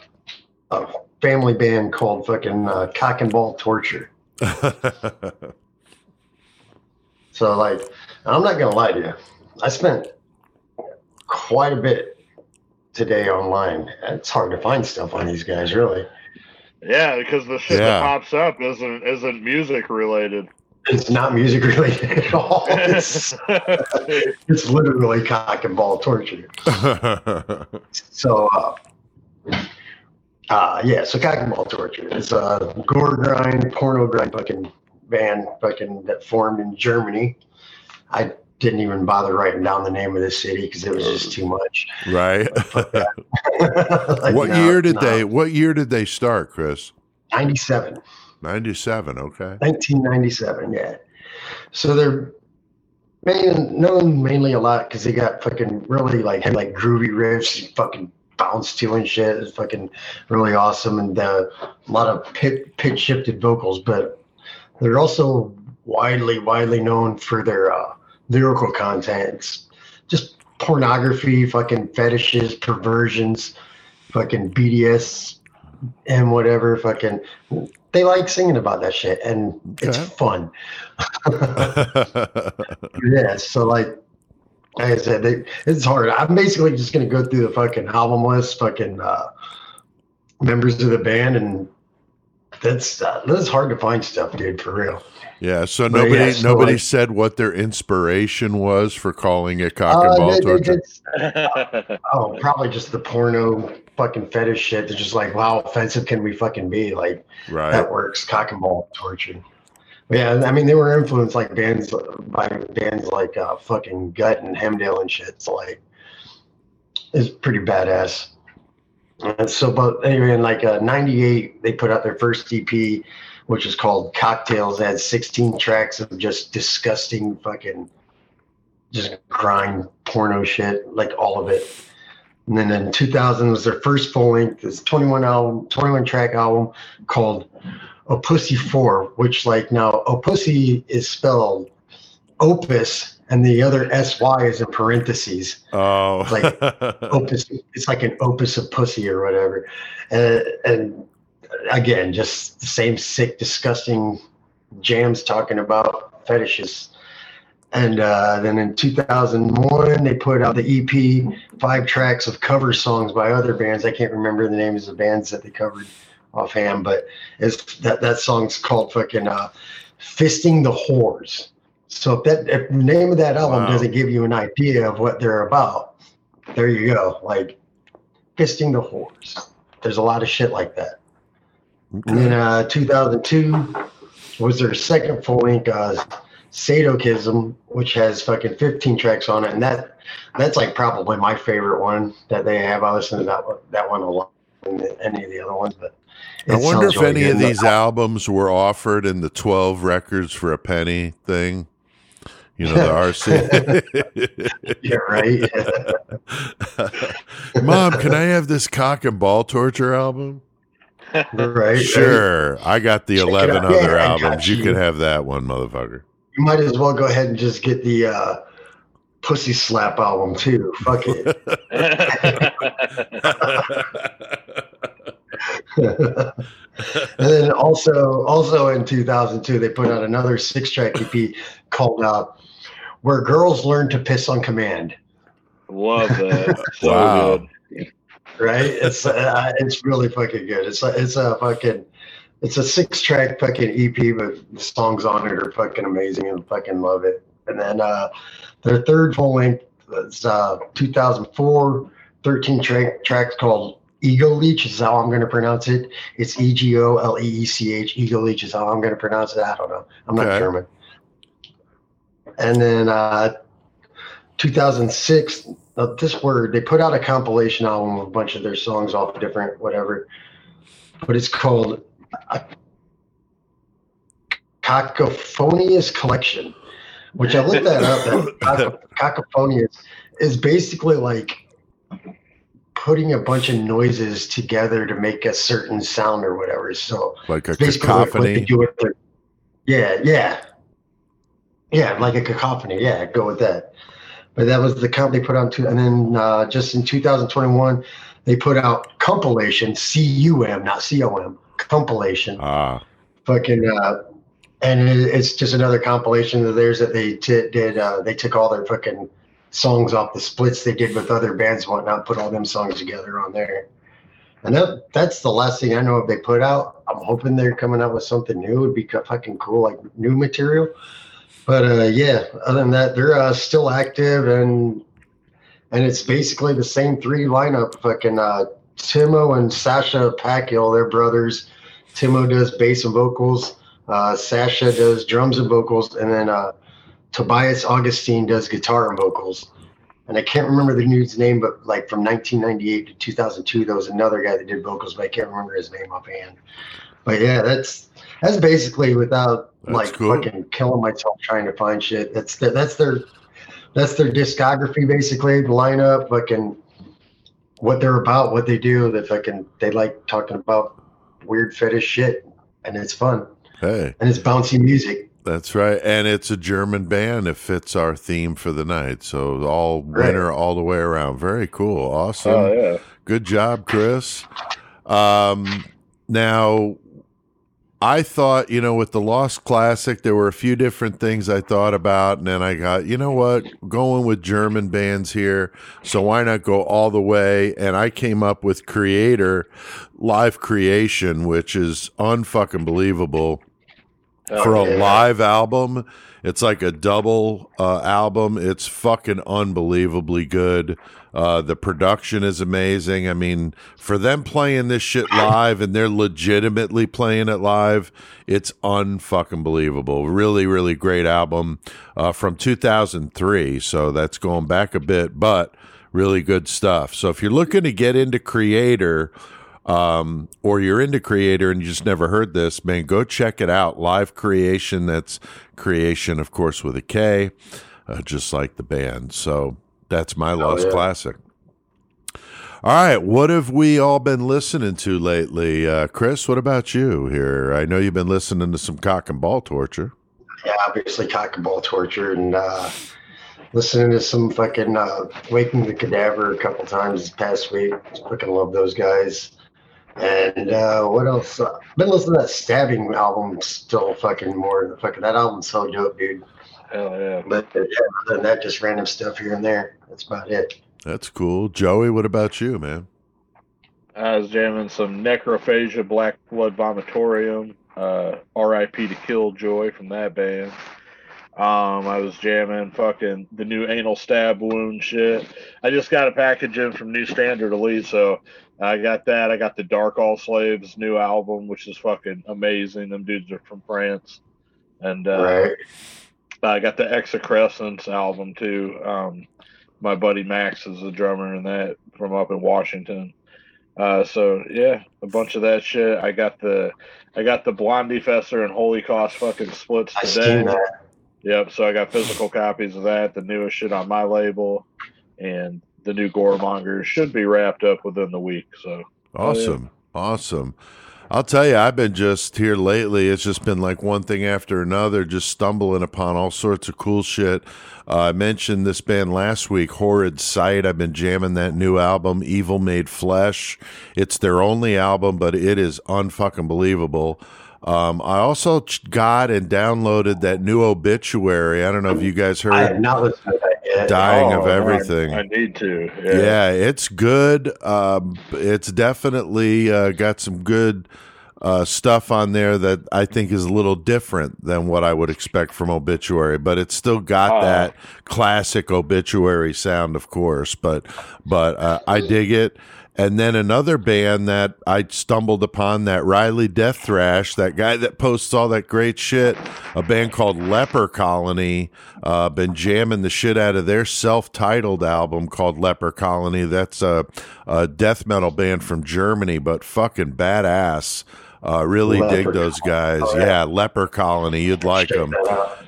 a, a family band called fucking uh, Cock and Ball Torture. <laughs> So like, I'm not gonna lie to you, I spent quite a bit today online. It's hard to find stuff on these guys, really. Yeah, because the shit Yeah. that pops up isn't isn't music related. It's not music <laughs> related at all. <laughs> It's, it's literally cock and ball torture. <laughs> So, uh, uh, yeah, so cock and ball torture. It's a gore grind, porno grind fucking band fucking that formed in Germany. I didn't even bother writing down the name of the city because it was just too much. right. Like, <laughs> <laughs> what no, year did no. they? What year did they start, Chris? 97. Ninety-seven. Okay. 1997, yeah. So they're main, known mainly a lot because they got fucking really like had like groovy riffs, you fucking bounce to and shit. It's fucking really awesome and uh, a lot of pit, pitch shifted vocals. But they're also widely widely known for their uh, lyrical content. It's just pornography, fucking fetishes, perversions, fucking BDS and whatever. Fucking they like singing about that shit and it's fun. <laughs> yeah, so like, like I said, they, it's hard. I'm basically just gonna go through the fucking album list, fucking uh, members of the band, and that's uh, that's hard to find stuff, dude, for real. Yeah. So But nobody, yeah, so nobody like- said what their inspiration was for calling it cock and Uh, ball torture. it's- <laughs> oh, probably just the porno fucking fetish shit. They're just like, how offensive can we fucking be? Like, Right. that works. Cock and ball torture. But yeah, I mean, they were influenced like bands by bands like uh, fucking Gut and Hemdale and shit. So like, it's pretty badass. And so, but anyway, in like uh, '98, they put out their first EP, which is called Cocktails. It had 16 tracks of just disgusting fucking, just grind porno shit, like all of it. And then in 2000 was their first full length, this 21 album, 21 track album called "A Pussy 4, which like now "A Pussy is spelled Opus, and the other SY is in parentheses. Oh, Like, <laughs> Opus, it's like an opus of pussy or whatever. And, and again, just the same sick, disgusting jams talking about fetishes. And uh, then in 2001, they put out the EP, five tracks of cover songs by other bands. I can't remember the names of the bands that they covered offhand, but it's that that song's called fucking uh, "Fisting the Whores." So if that if the name of that album Wow. doesn't give you an idea of what they're about, there you go. Like fisting the whores. There's a lot of shit like that. And then uh, 2002 was their second full length, uh, Sadokism, which has fucking 15 tracks on it, and that that's like probably my favorite one that they have. I listen to that one, that one a lot than any of the other ones, but I wonder if really any of these albums were offered in the 12 records for a penny thing. You know, the <laughs> RC. <laughs> yeah, right. <laughs> Mom, can I have this cock and ball torture album? Right. right. Sure. I got the Check 11 other Yeah, albums. You you. can have that one, motherfucker. You might as well go ahead and just get the uh, Pussy Slap album too. Fuck it. <laughs> and then also also in 2002 they put out another six track ep called uh, where girls learn to piss on command Love that. So Wow. good. Right it's uh, <laughs> it's really fucking good it's a, it's a fucking it's a six track fucking ep but the songs on it are fucking amazing and fucking love it and then uh their third full length is uh 2004 13 track tracks called Ego Leech is how I'm going to pronounce it. It's E G O L E E C H. Ego Leech is how I'm going to pronounce it. I don't know. I'm not Okay. German. And then uh, 2006, uh, this word, they put out a compilation album of a bunch of their songs off different whatever, but it's called uh, Cacophonious Collection, which I looked that up. <laughs> Cacophonious is basically like putting a bunch of noises together to make a certain sound or whatever. So Like a basically what- what they cacophony. do with their, yeah, yeah, yeah, like a cacophony. Yeah, go with that. But that was the count they put on two, and then uh, just in 2021, they put out compilation C U M, not C O M, compilation. Ah, fucking uh and it, it's just another compilation of theirs that they t- did uh they took all their fucking songs off the splits they did with other bands and whatnot put all them songs together on there. And that that's the last thing i know if they put out. I'm hoping they're coming out with something new. It'd be fucking cool like new material but uh yeah other than that they're uh still active and and it's basically the same three lineup fucking uh timo and sasha pacquiao they're brothers Timo does bass and vocals. Uh, Sasha does drums and vocals, and then uh, Tobias Augustine does guitar and vocals. And I can't remember the dude's name, but like from 1998 to 2002, there was another guy that did vocals, but I can't remember his name offhand. But yeah, that's that's basically without That's like cool. fucking killing myself trying to find shit. That's the, that's their that's their discography basically, the lineup, fucking what they're about, what they do. They fucking they like talking about weird fetish shit, and it's fun hey, and it's bouncy music. that's right. And it's a German band. It fits our theme for the night. So all Right. winter all the way around. Very cool. Awesome. Oh yeah. Good job, Chris. Um, now, I thought, you know, with the Lost Classic, there were a few different things I thought about, and then I got, you know what, going with German bands here, so why not go all the way? And I came up with Kreator Live Kreation, which is unfucking believable Oh, for a yeah. live album. It's like a double uh, album. It's fucking unbelievably good. Uh, the production is amazing. I mean, for them playing this shit live and they're legitimately playing it live, it's unfucking believable. Really, really great album uh, from 2003. So that's going back a bit, but really good stuff. So if you're looking to get into Kreator, um, or you're into Kreator and you just never heard this, man, go check it out. Live Kreation. That's creation, of course, with a K, uh, just like the band. So that's my lost yeah. classic. All right, what have we all been listening to lately, uh, Chris? What about you here? I know you've been listening to some cock and ball torture. Yeah, obviously cock and ball torture and uh, listening to some fucking uh, Waking the Cadaver a couple times this past week. Fucking love those guys. And uh, what else? Uh, been listening to that Stabbing album still fucking more. Fucking that album's so dope, dude. Hell yeah. But uh, yeah, other than that, just random stuff here and there. That's about it. That's cool. Joey, what about you, man? I was jamming some Necrophagia Black Blood Vomitorium, uh, R.I.P. to Killjoy from that band. Um, I was jamming fucking the new anal stab wound shit. I just got a package in from New Standard Elite, so I got that. I got the Dark All Slaves new album, which is fucking amazing. Them dudes are from France, and uh, right. I got the Exocrescence album too. Um, my buddy Max is the drummer in that from up in Washington. Uh, so yeah, a bunch of that shit. I got the I got the Blondie Fester and Holy Cost fucking splits I today. seen that. Yep. So I got physical copies of that, the newest shit on my label, and the new Goremongers should be wrapped up within the week. So Awesome. Awesome. I'll tell you, I've been just here lately. It's just been like one thing after another, just stumbling upon all sorts of cool shit. Uh, I mentioned this band last week, Horrid Sight. I've been jamming that new album, Evil Made Flesh. It's their only album, but it is unfucking believable. Um, I also got and downloaded that new obituary. I don't know if you guys heard. I have not listened to that yet. Dying of Oh, man, Everything. I need to. Yeah, Yeah. it's good. Um, it's definitely uh, got some good uh, stuff on there that I think is a little different than what I would expect from Obituary, but it's still got Oh. that classic Obituary sound, of course. But but uh, I dig it. And then another band that I stumbled upon, that Riley Death Thrash, that guy that posts all that great shit, a band called Leper Colony. Uh, been jamming the shit out of their self-titled album called Leper Colony. That's a, a death metal band from Germany, but fucking badass. Uh, really dig those guys. Oh, yeah. yeah. Leper Colony. You'd like them.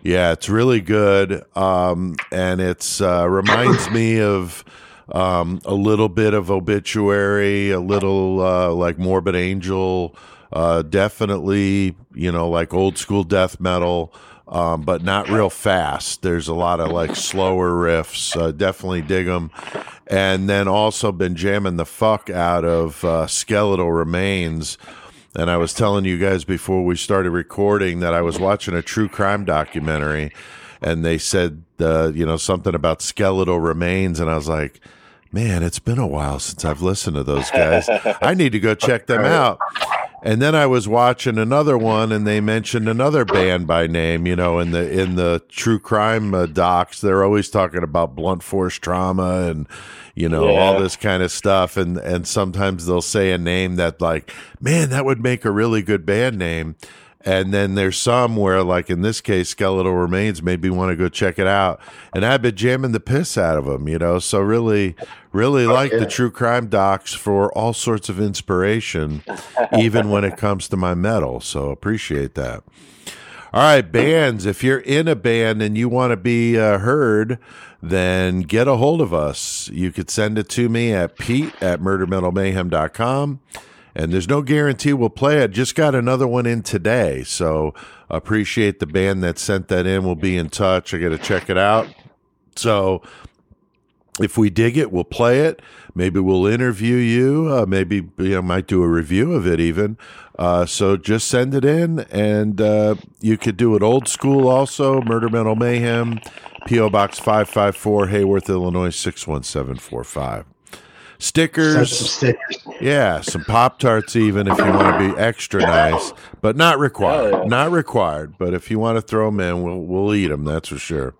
Yeah, it's really good. Um, and it's uh, reminds me of um, a little bit of obituary, a little uh, like Morbid Angel, uh, definitely, you know, like old school death metal, um, but not real fast. There's a lot of like slower riffs. Uh, definitely dig them. And then also been jamming the fuck out of uh, Skeletal Remains. And I was telling you guys before we started recording that I was watching a true crime documentary and they said, uh, you know, something about skeletal remains. And I was like, man, it's been a while since I've listened to those guys. I need to go <laughs> check them out. And then I was watching another one, and they mentioned another band by name. You know, in the in the true crime uh, docs, they're always talking about blunt force trauma and you know all this kind of stuff. And and sometimes they'll say a name that like, man, that would make a really good band name. And then there's some where, like in this case, Skeletal Remains, maybe want to go check it out. And I've been jamming the piss out of them, you know. So really, really like the true crime docs for all sorts of inspiration, <laughs> even when it comes to my metal. So appreciate that. All right, bands. If you're in a band and you want to be uh, heard, then get a hold of us. You could send it to me at pete at murdermetalmayhem.com. And there's no guarantee we'll play it. Just got another one in today. So appreciate the band that sent that in. We'll be in touch. I got to check it out. So if we dig it, we'll play it. Maybe we'll interview you. Uh, maybe you know, might do a review of it even. Uh, so just send it in, and uh, you could do it old school also. Murder Metal Mayhem, PO Box five five four, Heyworth, Illinois six one seven four five. Send Stickers, some stickers. yeah, some Pop Tarts even if you want to be extra nice, but not required. Oh, yeah. Not required. But if you want to throw them in, we'll we'll eat them. That's for sure.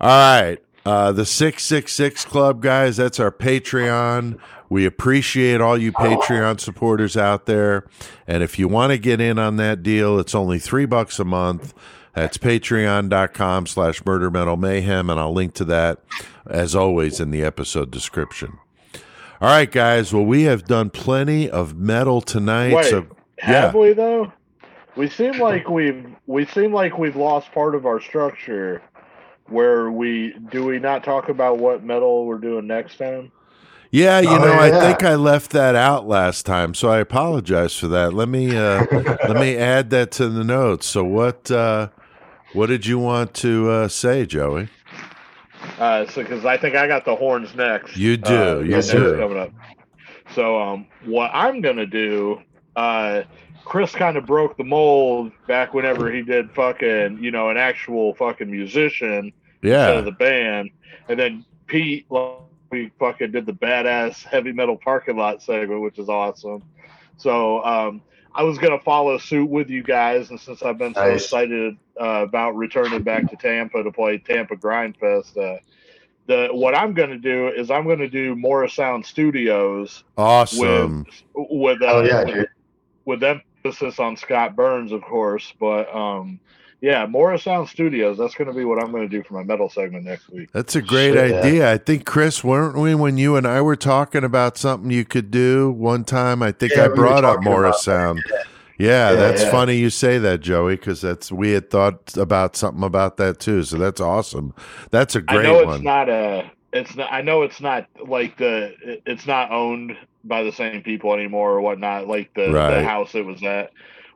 All right, uh, the six six six club guys. That's our Patreon. We appreciate all you Patreon supporters out there. And if you want to get in on that deal, it's only three bucks a month. That's patreon.com slash murder metal mayhem. And I'll link to that as always in the episode description. All right, guys. Well, we have done plenty of metal tonight. Wait, so have yeah. we though? We seem like we've we seem like we've lost part of our structure. Where we do we not talk about what metal we're doing next time? Yeah, you Oh, know, I think I left that out last time, so I apologize for that. Let me uh, <laughs> let me add that to the notes. So what uh, what did you want to uh, say, Joey? Uh, so because I think I got the horns next. You do, Uh, you do. coming up. So um, what I'm gonna do, uh, Chris kind of broke the mold back whenever he did fucking, you know, an actual fucking musician instead Yeah, of the band, and then Pete, like, we fucking did the badass heavy metal parking lot segment, which is awesome. So um, I was gonna follow suit with you guys, and since I've been so Nice. excited uh, about returning back to Tampa to play Tampa Grindfest, uh, the what I'm gonna do is I'm gonna do Morrisound Studios awesome. with with uh, Oh yeah, dude. with emphasis on Scott Burns, of course, but um. Yeah, Morrisound Studios. That's going to be what I'm going to do for my metal segment next week. That's a great Shit, yeah. idea. I think Chris, weren't we when you and I were talking about something you could do one time? I think Yeah, I we brought up talking Morris about Sound. Yeah, Yeah, that's yeah. funny you say that, Joey, because that's we had thought about something about that too. So that's awesome. That's a great know it's one. not a. It's not. I know it's not like the. It's not owned by the same people anymore or whatnot. Like the, Right. the house it was at,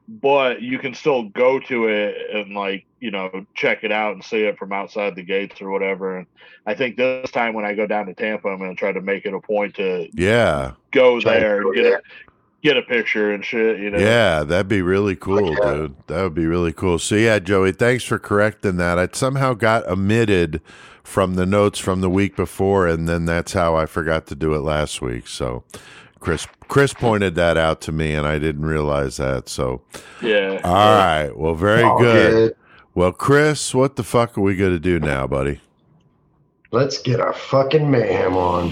but you can still go to it and like you know check it out and see it from outside the gates or whatever. And I think this time when I go down to Tampa, I'm going to try to make it a point to yeah. go Try there go and get a get a picture and shit. You know. Yeah, that'd be really cool, yeah. dude. That would be really cool. So yeah, Joey, thanks for correcting that. I somehow got omitted from the notes from the week before, and then that's how I forgot to do it last week. So Chris Chris pointed that out to me, and I didn't realize that. So Yeah. all right, well, very All good. Well, Chris, what the fuck are we going to do now, buddy? Let's get our fucking mayhem on.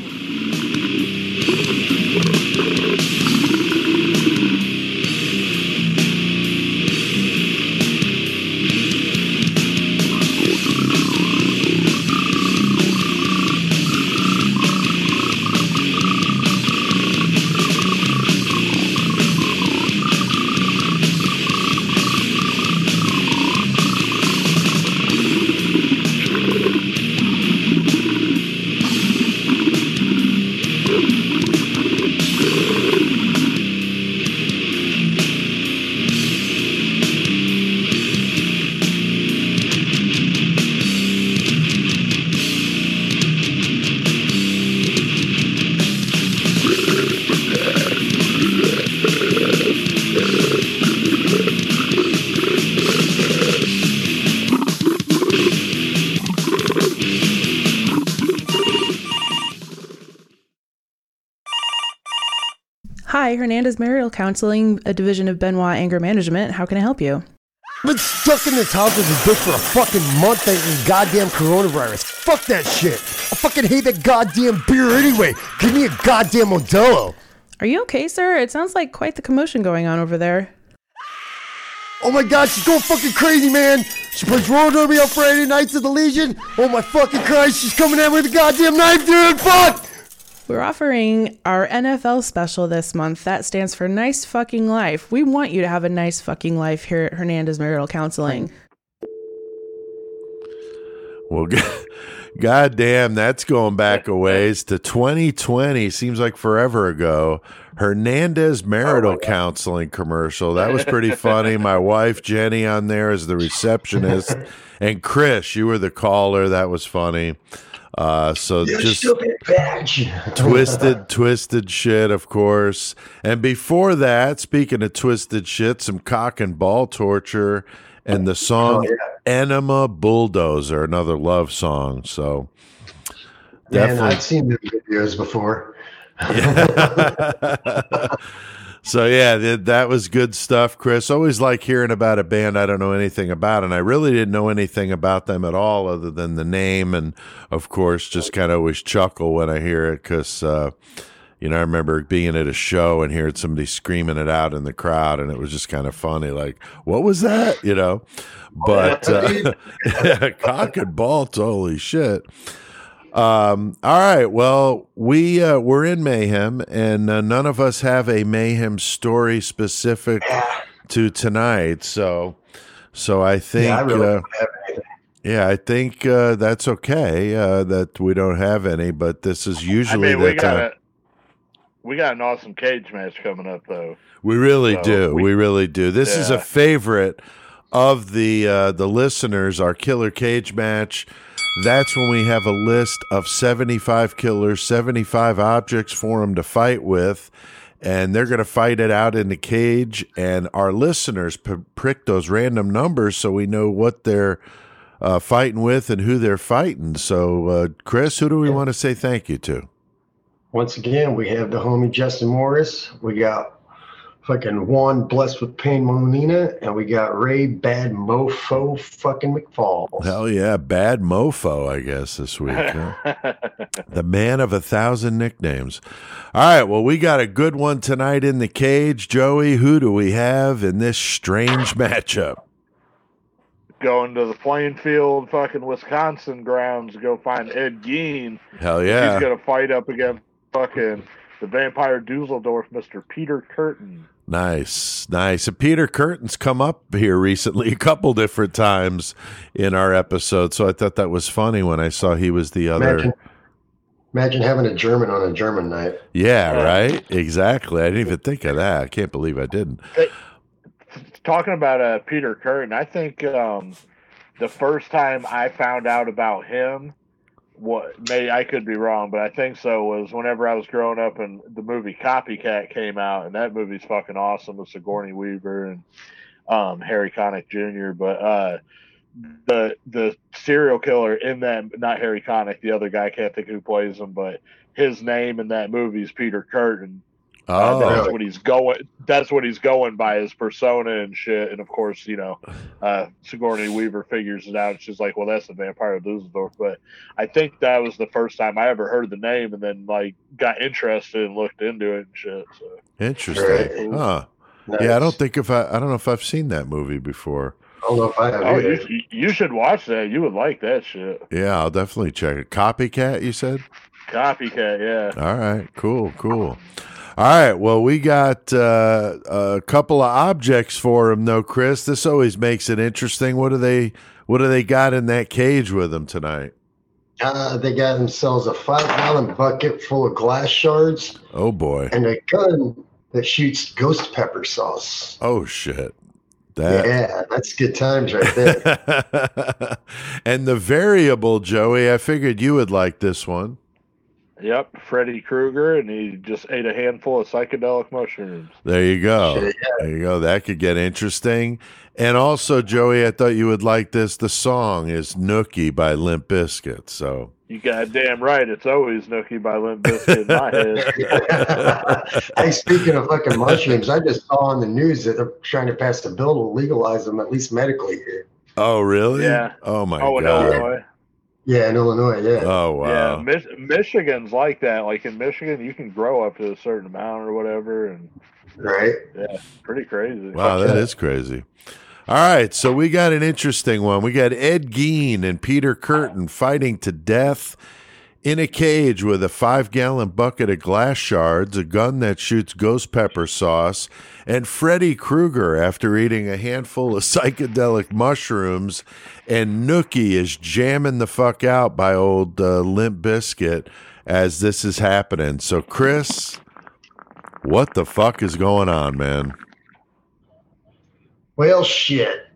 Hernandez Marital Counseling, a division of Benoit Anger Management. How can I help you? I've been stuck in this house with this bitch for a fucking month thanks to goddamn coronavirus. Fuck that shit. I fucking hate that goddamn beer anyway. Give me a goddamn Modelo. Are you okay, sir? It sounds like quite the commotion going on over there. Oh my god, she's going fucking crazy, man. She plays roller derby on Friday nights at the Legion. Oh my fucking Christ, she's coming at me with a goddamn knife, dude. Fuck! We're offering our NFL special this month. That stands for Nice Fucking Life. We want you to have a nice fucking life here at Hernandez Marital Counseling. Well, <laughs> God damn, that's going back a ways to 2020. Seems like forever ago. Hernandez marital oh counseling commercial. That was pretty funny. <laughs> My wife Jenny on there is the receptionist, and Chris, you were the caller. That was funny. Uh, so You just stupid twisted, <laughs> twisted shit, of course. And before that, speaking of twisted shit, some cock and ball torture and the song Oh, yeah. Enema Bulldozer, another love song. So Man. I've seen the videos before. <laughs> <laughs> so yeah, th- that was good stuff, Chris. Always like hearing about a band I don't know anything about, and I really didn't know anything about them at all, other than the name, and of course, just kind of always chuckle when I hear it because. Uh, You know, I remember being at a show and hearing somebody screaming it out in the crowd, and it was just kind of funny. Like, what was that? You know, but uh, <laughs> <laughs> cock and balls, holy shit. Um, all right. Well, we uh, we're in mayhem, and uh, none of us have a mayhem story specific to tonight. So, so I think, Yeah, I really uh, yeah, I think uh, that's okay uh, that we don't have any. But this is I usually mean, we got a we got an awesome cage match coming up though. We really So do. We, we- really do. This is a favorite of the uh, the listeners. Our killer cage match. That's when we have a list of seventy five killers, seventy five objects for them to fight with, and they're going to fight it out in the cage. And our listeners p- prick those random numbers so we know what they're uh, fighting with and who they're fighting. So, uh, Chris, who do we want to say thank you to? Once again, we have the homie Justin Morris. We got fucking Juan Blessed with Pain Molina, and we got Ray Bad Mofo fucking McFalls. Hell yeah, bad mofo, I guess this week. huh? <laughs> The man of a thousand nicknames. All right, well, we got a good one tonight in the cage. Joey, who do we have in this strange matchup? Going to the playing field, fucking Wisconsin grounds go find Ed Gein. Hell yeah. He's gonna fight up against fucking the vampire Dusseldorf, Mr. Peter Kürten. Nice, nice. And Peter Kürten's come up here recently <laughs> a couple different times in our episode, so I thought that was funny when I saw he was the other. Imagine, imagine having a German on a German night. Yeah, Yeah. right? Exactly. I didn't even think of that. I can't believe I didn't. Talking about uh, Peter Kürten, I think um, the first time I found out about him, what may I could be wrong, but I think so was whenever I was growing up and the movie Copycat came out, and that movie's fucking awesome with Sigourney Weaver and um, Harry Connick Jr. But uh, the the serial killer in that not Harry Connick, the other guy I can't think who plays him, but his name in that movie is Peter Kürten. Uh, Oh, that's what he's going. That's what he's going by his persona and shit. And of course, you know, uh, Sigourney Weaver figures it out. She's like, "Well, that's the vampire of Dusseldorf." But I think that was the first time I ever heard the name, and then like got interested and looked into it and shit. So interesting. Right. Huh. Nice. Yeah, I don't think if I I don't know if I've seen that movie before. I don't know if I have oh, you, you should watch that. You would like that shit. Yeah, I'll definitely check it. Copycat, you said? Copycat, yeah. All right, cool, cool. All right, well, we got uh, a couple of objects for him, though, Chris. This always makes it interesting. What do they What do they got in that cage with them tonight? Uh, they got themselves a five gallon bucket full of glass shards Oh boy! and a gun that shoots ghost pepper sauce. Oh shit! That Yeah, that's good times right there. <laughs> and the variable, Joey. I figured you would like this one. Yep, Freddy Krueger, and he just ate a handful of psychedelic mushrooms. There you go. Shit, There you go. That could get interesting. And also, Joey, I thought you would like this. The song is Nookie by Limp Bizkit. So You goddamn right. It's always Nookie by Limp Bizkit in my head. <laughs> hey, speaking of fucking mushrooms, I just saw on the news that they're trying to pass a bill to legalize them, at least medically here. Oh, really? Yeah. Oh my oh, in god. Illinois. Yeah, in Illinois, yeah. Oh wow. Yeah, Mich- Michigan's like that. Like in Michigan, you can grow up to a certain amount or whatever, and Right? Yeah, pretty crazy. Wow, Fuck that yeah. crazy. All right, so we got an interesting one. We got Ed Gein and Peter Kürten fighting to death in a cage with a five gallon bucket of glass shards, a gun that shoots ghost pepper sauce, and Freddy Krueger after eating a handful of <laughs> psychedelic mushrooms. And Nookie is jamming the fuck out by old uh, Limp Bizkit as this is happening. So, Chris, what the fuck is going on, man? Well, shit.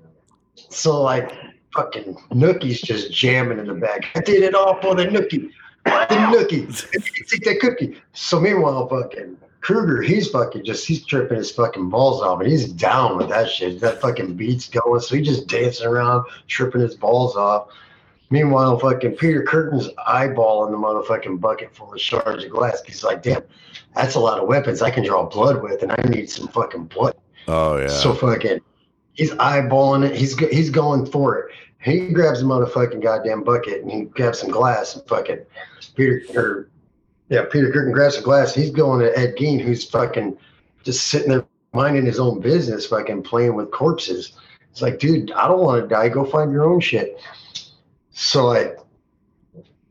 So, like, fucking Nookie's just jamming in the back. I did it all for the Nookie. The Nookie. Take that cookie. So, meanwhile, fucking Krueger, he's fucking just, he's tripping his fucking balls off and he's down with that shit. That fucking beat's going. So, he's just dancing around, tripping his balls off. Meanwhile, fucking Peter Kürten's eyeballing the motherfucking bucket full of shards of glass. He's like, damn, that's a lot of weapons I can draw blood with, and I need some fucking blood. Oh, yeah. So fucking, he's eyeballing it. He's he's going for it. He grabs the motherfucking goddamn bucket and he grabs some glass and fucking Peter or Yeah, Peter Kürten, Grass and Glass. He's going to Ed Gein, who's fucking just sitting there minding his own business, fucking playing with corpses. It's like, dude, I don't want to die. Go find your own shit. So like,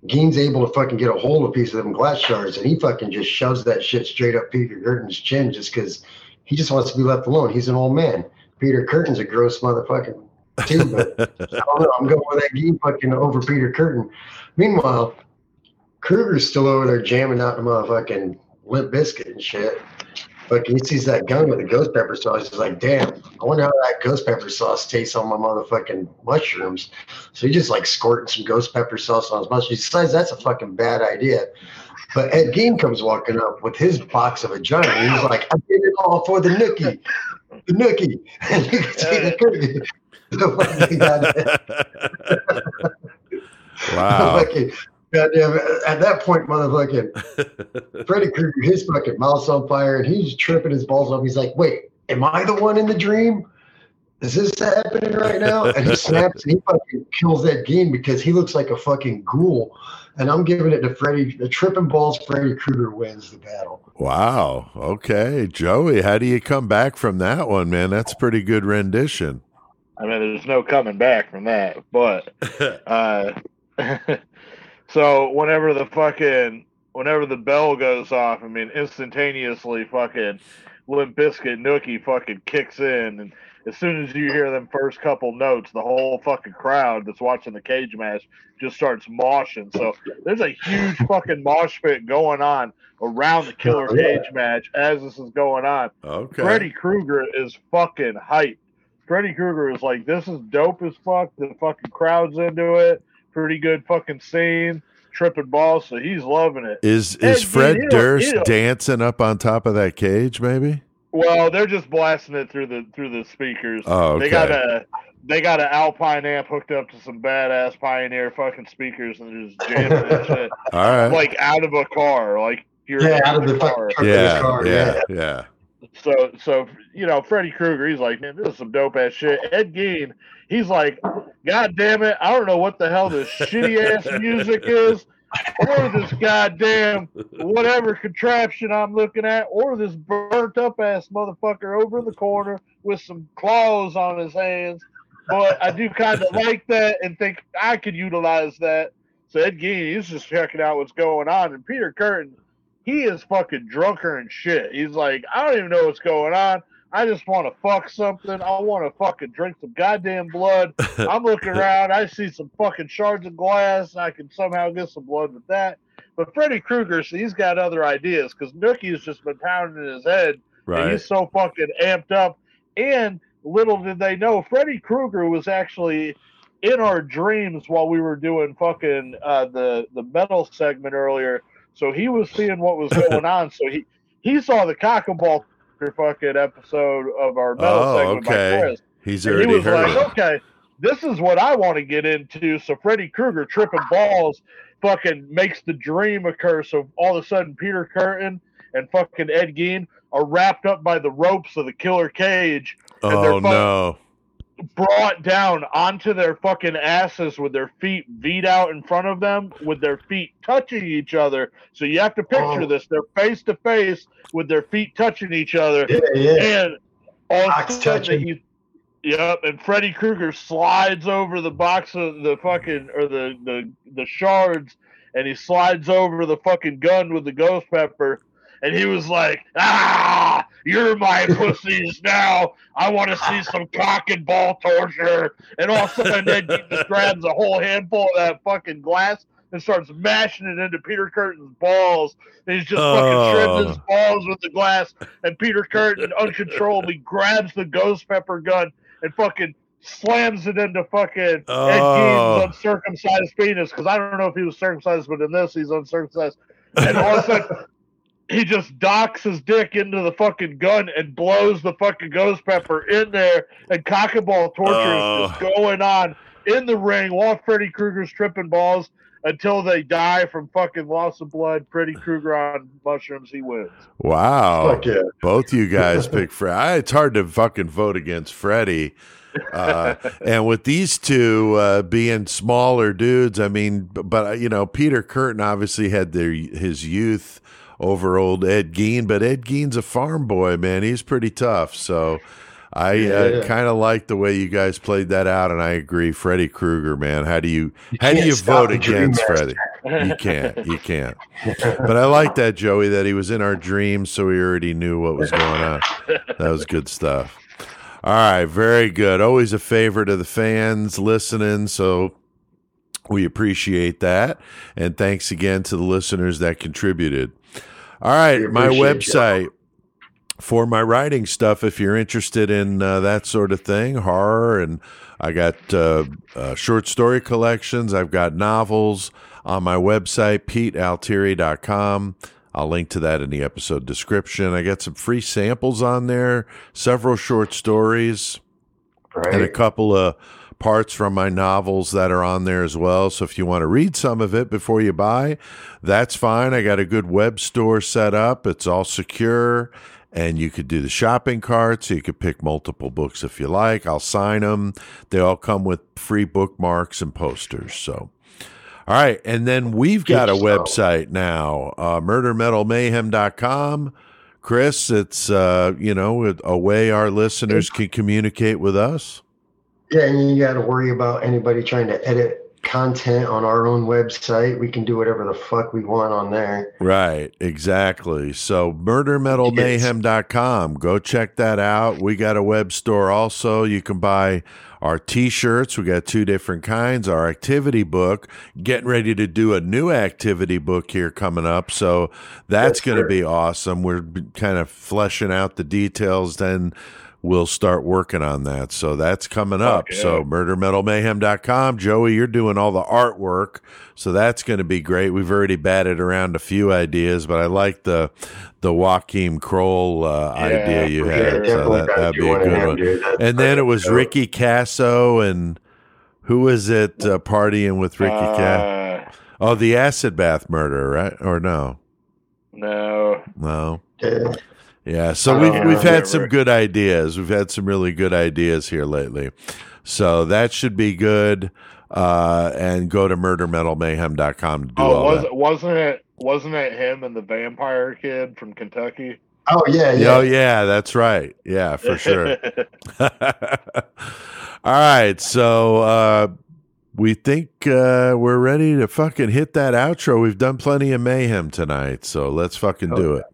Gein's able to fucking get a hold of a piece of them glass shards, and he fucking just shoves that shit straight up Peter Kürten's chin just because he just wants to be left alone. He's an old man. Peter Kürten's a gross motherfucking too, but <laughs> I don't know. I'm going with that Gein fucking over Peter Kürten. Meanwhile, Krueger's still over there jamming out the motherfucking Limp Bizkit and shit. But he sees that gun with the ghost pepper sauce. He's like, damn, I wonder how that ghost pepper sauce tastes on my motherfucking mushrooms. So he just like squirting some ghost pepper sauce on his mushrooms. He decides that's a fucking bad idea. But Ed Gein comes walking up with his box of vagina. And he's like, I did it all for the nookie. The nookie. <laughs> And you can see the cookie. <laughs> The <laughs> wow. Fucking- goddamn, at that point, motherfucking <laughs> Freddy Krueger, his fucking mouth's on fire, and he's tripping his balls off. He's like, "Wait, am I the one in the dream? Is this happening right now?" And he snaps and he fucking kills that Gein because he looks like a fucking ghoul. And I'm giving it to Freddy. The tripping balls, Freddy Krueger wins the battle. Wow. Okay. Joey, how do you come back from that one, man? That's a pretty good rendition. I mean, there's no coming back from that. But <laughs> uh, <laughs> so whenever the fucking whenever the bell goes off, I mean, instantaneously, fucking Limp Bizkit Nookie fucking kicks in, and as soon as you hear them first couple notes, the whole fucking crowd that's watching the cage match just starts moshing. So there's a huge fucking mosh pit going on around the killer Oh, cage match as this is going on. Okay. Freddy Krueger is fucking hype. Freddy Krueger is like, this is dope as fuck. The fucking crowd's into it. Pretty good fucking scene. Tripping balls, so he's loving it. Is Hey, is dude, Fred you know- Durst you know- dancing up on top of that cage? Maybe. Well, they're just blasting it through the through the speakers. Oh, okay. They got a they got an Alpine amp hooked up to some badass Pioneer fucking speakers, and they're just jamming that <laughs> shit All right. like out of a car, like you're Yeah, in out of the car. fucking truck of his yeah, car. yeah, yeah. So, so you know, Freddy Krueger, he's like, man, this is some dope ass shit. Ed Gein, he's like, God damn it, I don't know what the hell this shitty ass <laughs> music is, or this goddamn whatever contraption I'm looking at, or this burnt up ass motherfucker over in the corner with some claws on his hands. But I do kind of <laughs> like that and think I could utilize that. So Ed Gein, he's just checking out what's going on, and Peter Kürten he is fucking drunker and shit. He's like, I don't even know what's going on. I just want to fuck something. I want to fucking drink some goddamn blood. <laughs> I'm looking around. I see some fucking shards of glass. I can somehow get some blood with that. But Freddy Krueger, see, he's got other ideas because Nookie's just been pounding his head. And Right. he's so fucking amped up. And little did they know, Freddy Krueger was actually in our dreams while we were doing fucking uh, the the metal segment earlier. So he was seeing what was going <laughs> on. So he he saw the cock and ball fucking episode of our metal Oh, segment by okay. Chris. He's And he was heard. like, okay, this is what I want to get into. So Freddy Krueger tripping balls fucking makes the dream occur. So all of a sudden, Peter Kürten and fucking Ed Gein are wrapped up by the ropes of the killer cage and they're Oh no. Brought down onto their fucking asses with their feet beat out in front of them with their feet touching each other. So you have to picture Oh. this. They're face to face with their feet touching each other. Yeah, yeah. And all of a Box sudden touching. he Yep, and Freddy Krueger slides over the box of the fucking or the, the the shards and he slides over the fucking gun with the ghost pepper and he was like, Ah, you're my <laughs> pussies now. I want to see some cock and ball torture. And all of a sudden he just grabs a whole handful of that fucking glass and starts mashing it into Peter Kürten's balls. And he's just fucking shredding his Oh. balls with the glass. And Peter Kürten uncontrollably grabs the ghost pepper gun and fucking slams it into fucking Ed Oh. Gein's uncircumcised penis. Because I don't know if he was circumcised, but in this he's uncircumcised. And all of a sudden he just docks his dick into the fucking gun and blows the fucking ghost pepper in there. And cock and ball torture is just going on in the ring while Freddy Krueger's tripping balls. until they die from fucking loss of blood. Freddy Krueger on mushrooms, he wins. Wow. Fuck yeah. Both you guys <laughs> pick Freddy. It's hard to fucking vote against Freddy. Uh, <laughs> and with these two uh, being smaller dudes, I mean, but uh, you know, Peter Kürten obviously had their his youth over old Ed Gein, but Ed Gein's a farm boy, man. He's pretty tough. So I uh, Yeah. kind of like the way you guys played that out, and I agree. Freddy Krueger, man. How do you how do you vote against Freddy? You can't. You can't. But I like that, Joey, that he was in our dreams, so we already knew what was going on. That was good stuff. All right, very good. Always a favorite of the fans listening, so we appreciate that. And thanks again to the listeners that contributed. All right, my you. website for my writing stuff, if you're interested in uh, that sort of thing, horror, and I got uh, uh, short story collections, I've got novels on my website, petealtieri.com. I'll link to that in the episode description. I got some free samples on there, several short stories and a couple of parts from my novels that are on there as well. So if you want to read some of it before you buy, that's fine. I got a good web store set up. It's all secure and you could do the shopping cart so you could pick multiple books if you like. I'll sign them. They all come with free bookmarks and posters. So all right, and then we've got a website now, uh, murdermetalmayhem.com. Chris, it's uh, you know a way our listeners can communicate with us. Yeah, and you got to worry about anybody trying to edit content on our own website. We can do whatever the fuck we want on there. Right, exactly. So murdermetalmayhem.com. Go check that out. We got a web store also. You can buy our t-shirts. We got two different kinds. Our activity book, getting ready to do a new activity book here coming up. So that's Yes, going to be awesome. We're kind of fleshing out the details then we'll start working on that. So that's coming up. yeah. So murdermetalmayhem.com. Joey, you're doing all the artwork. So that's going to be great. We've already batted around a few ideas, but I like the the Joachim Kroll uh, Yeah, idea you had. sure. So definitely that, that'd be a good them, one. dude. And then it was dope. Ricky Kasso and who was it uh, partying with Ricky Kasso? Uh, Oh, the acid bath murder, right? Or no? no. No. Yeah. Yeah, so we've don't we've had some remember. good ideas. We've had some really good ideas here lately. So that should be good. Uh, and go to murdermetalmayhem.com to do Oh, all was, that. wasn't it? Wasn't it him and the vampire kid from Kentucky? Oh yeah, yeah. Oh yeah, that's right. Yeah, for sure. <laughs> <laughs> all right, so uh, we think uh, we're ready to fucking hit that outro. We've done plenty of mayhem tonight, so let's fucking do it.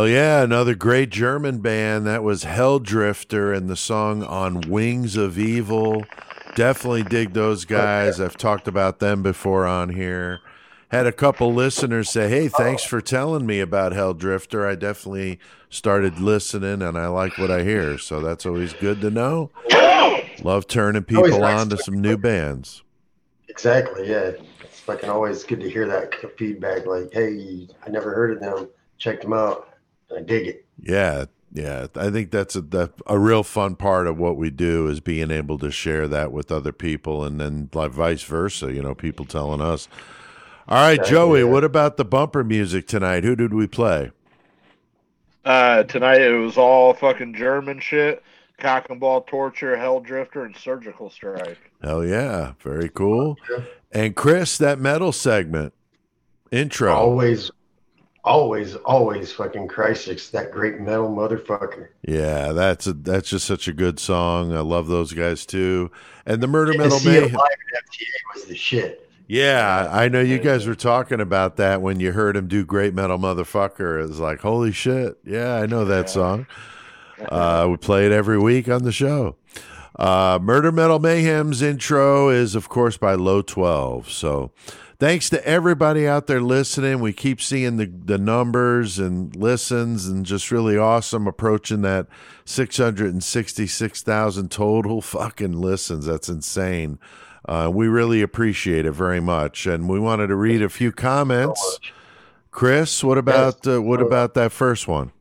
Hell yeah, another great German band. That was Helldrifter and the song On Wings of Evil. Definitely dig those oh, guys. I've talked about them before on here. Had a couple listeners say, "Hey, thanks for telling me about Helldrifter. I definitely started listening and I like what I hear." So that's always good to know. Love turning people nice on to to- some new bands. Exactly. Yeah. It's fucking always good to hear that feedback. Like, hey, I never heard of them. Check them out. I dig it. Yeah, yeah. I think that's a that, a real fun part of what we do is being able to share that with other people, and then like vice versa. You know, people telling us. All right, Joey. yeah. What about the bumper music tonight? Who did we play? Uh, tonight it was all fucking German shit. Cock and ball torture, Helldrifter, and surgical strike. Hell yeah, very cool. Yeah. And Chris, that metal segment intro. Always, always, always fucking Chrysix, that great metal motherfucker. Yeah, that's a, that's just such a good song. I love those guys too. And the Murder And Metal Mayhem. Was the shit. Yeah, I know you guys were talking about that when you heard him do Great Metal Motherfucker. It was like, holy shit. Yeah, I know that song. <laughs> Uh, we play it every week on the show. Uh, Murder Metal Mayhem's intro is, of course, by Low 12. So thanks to everybody out there listening. We keep seeing the, the numbers and listens and just really awesome approaching that 666,000 total <laughs> fucking listens. That's insane. Uh, we really appreciate it very much. And we wanted to read a few comments. Chris, what about uh, what about that first one?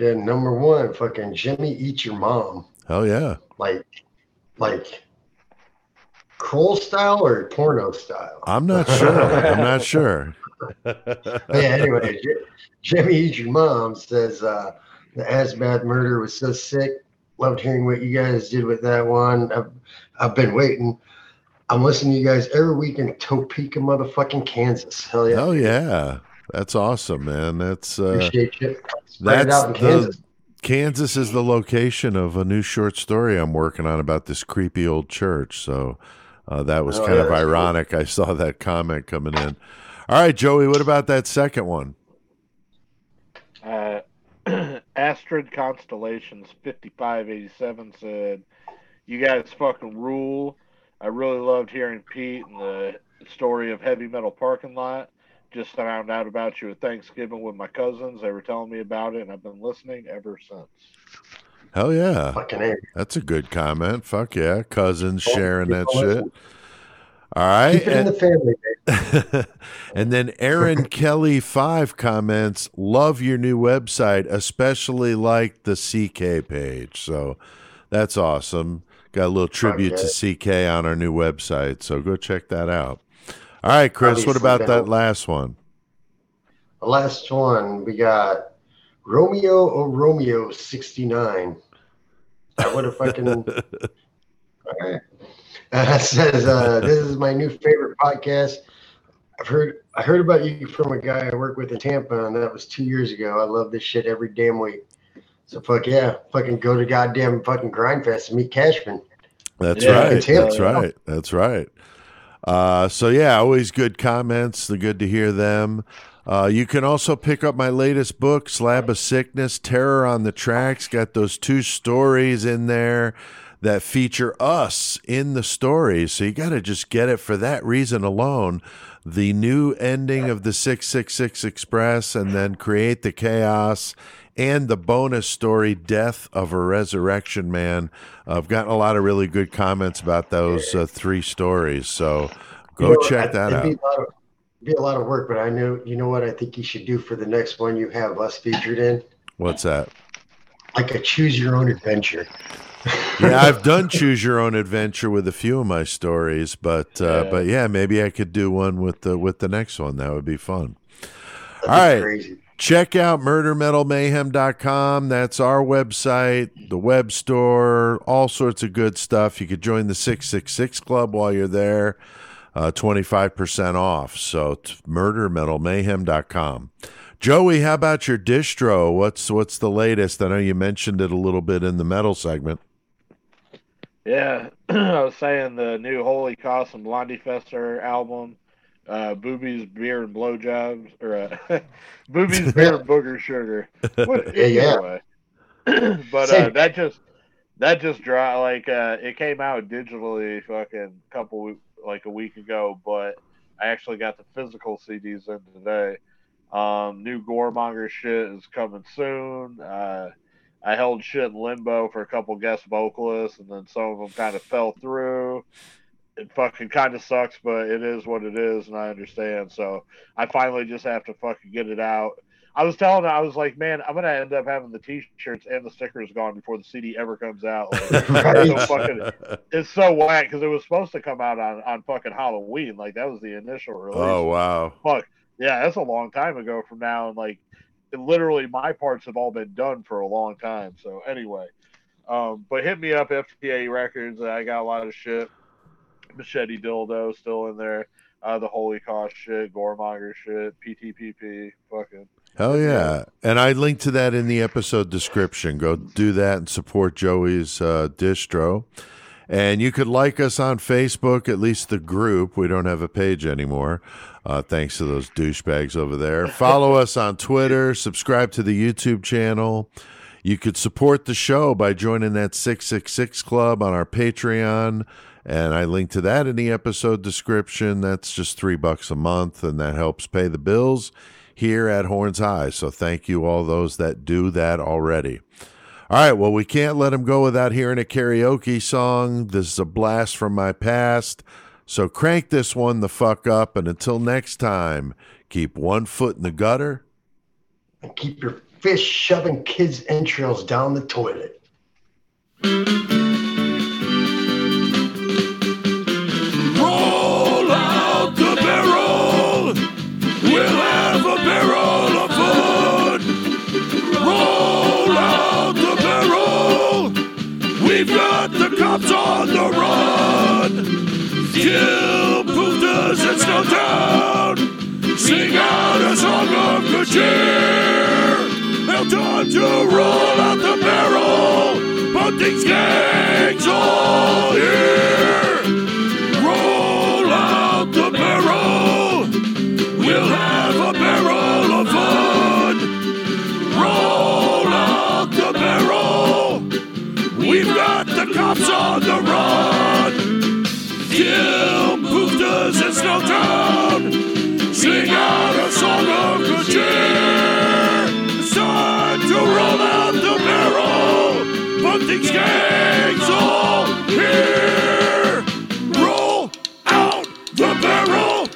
Yeah, number one, fucking Jimmy Eat Your Mom. Hell yeah. Like, like Kroll style or porno style? I'm not sure. I'm not <laughs> sure. yeah, anyway, J- Jimmy Eat Your Mom says uh, the Asbath murder was so sick. Loved hearing what you guys did with that one. I've, I've been waiting. I'm listening to you guys every week in Topeka, motherfucking Kansas. Hell yeah. Hell yeah. That's awesome, man. That's uh, Appreciate you. Spread it that's out in Kansas. Kansas is the location of a new short story I'm working on about this creepy old church. So uh, that was Oh, kind yeah, of that's cool. ironic. I saw that comment coming in. All right, Joey, what about that second one? Uh, <clears throat> Astrid Constellations 5587 said, You guys fucking rule. I really loved hearing Pete and the story of Heavy Metal Parking Lot. Just found out about you at Thanksgiving with my cousins. They were telling me about it, and I've been listening ever since. Hell yeah. Fucking A. That's a good comment. Fuck yeah. Cousins sharing that shit. All right. Keep it in eh, the family, babe. <laughs> and then Aaron <laughs> Kelly five comments, love your new website, especially like the CK page. So that's awesome. Got a little tribute to CK on our new website. So go check that out. All right, Chris, what about that last one? The last one, we got Romeo O Romeo 69. That would have fucking. <laughs> All right. Uh, <laughs> says, uh, this is my new favorite podcast. I've heard I heard about you from a guy I work with in Tampa, and that was two years ago. I love this shit every damn week. So fuck yeah, fucking go to goddamn fucking Grindfest and meet Cashman. That's Yeah, right. it's. That's right. That's right. Uh, so yeah, always good comments. They're good to hear them. Uh, you can also pick up my latest book, Slab of Sickness, Terror on the Tracks. Got those two stories in there that feature us in the stories. So you got to just get it for that reason alone. The new ending of the 666 Express and then Create the Chaos and the bonus story, Death of a Resurrection Man. I've gotten a lot of really good comments about those uh, three stories. So go You know, check that out. Be a, lot of, be a lot of work, but I know you know what I think you should do for the next one you have us featured in, What's that? like a choose your own adventure. <laughs> Yeah, I've done choose your own adventure with a few of my stories, but uh, Yeah. but yeah, maybe I could do one with the with the next one. That would be fun. That'd All be right. crazy. Check out murdermetalmayhem.com. That's our website, the web store, all sorts of good stuff. You could join the 666 Club while you're there, uh, 25% off. So, t- murdermetalmayhem.com. Joey, how about your distro? What's what's the latest? I know you mentioned it a little bit in the metal segment. Yeah, <clears throat> I was saying the new Holy Cost and Blondie Fester album, uh, Boobies, Beer, and Blowjobs, or uh, <laughs> Boobies, Beer, and Booger Sugar. <laughs> What, Yeah, yeah. anyway. <clears throat> but uh, that just that just dropped. Like uh, it came out digitally, fucking couple we- like a week ago, but I actually got the physical CDs in today. Um, new Goremonger shit is coming soon. Uh, I held shit in limbo for a couple guest vocalists, and then some of them kind of fell through. It fucking kind of sucks, but it is what it is, and I understand. So I finally just have to fucking get it out. I was telling her, I was like, man, I'm gonna end up having the T-shirts and the stickers gone before the CD ever comes out. Like, Right. <laughs> it's so fucking, it's so whack because it was supposed to come out on on fucking Halloween. Like that was the initial release. oh wow. Fuck. Yeah, that's a long time ago from now, and like, it, literally, my parts have all been done for a long time. So anyway, um, but hit me up, FTA Records. I got a lot of shit. Machete Dildo still in there. Uh, the Holy Cost shit, Goremonger shit, PTPP, fucking. Hell yeah. And I linked to that in the episode description. Go do that and support Joey's uh, distro. And you could like us on Facebook, at least the group. We don't have a page anymore, uh, thanks to those douchebags over there. <laughs> Follow us on Twitter, subscribe to the YouTube channel. You could support the show by joining that 666 Club on our Patreon And I link to that in the episode description. That's just three bucks a month, and that helps pay the bills here at Horns High. So thank you, all those that do that already. All right, well, we can't let him go without hearing a karaoke song. This is a blast from my past. So crank this one the fuck up. And until next time, keep one foot in the gutter. And keep your fish shoving kids' entrails down the toilet. Kill Putas and Snowtown. Sing out a song of good cheer. Now time to roll out the barrel. Bunting's gang's all here. Roll out the barrel. We'll have a barrel of fun. Roll out the barrel. We've got the cops on the run. In Sing out a song of good cheer. It's time to roll out the barrel. Bunting's gang's all here. Roll out the barrel.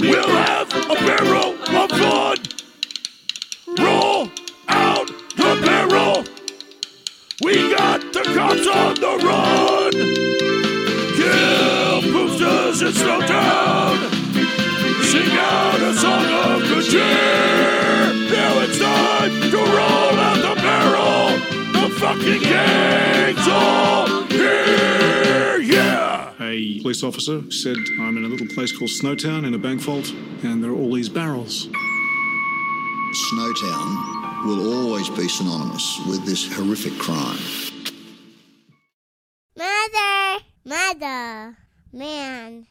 We'll have a barrel of fun. Roll out the barrel. We got the cops on the run. Kill boosters in Snowtown. Sing out a song of good cheer. Now it's time to roll out the barrel. The fucking gang's all here. Yeah. A police officer said, I'm in a little place called Snowtown in a bank vault, and there are all these barrels. Snowtown will always be synonymous with this horrific crime. Mother, mother, man.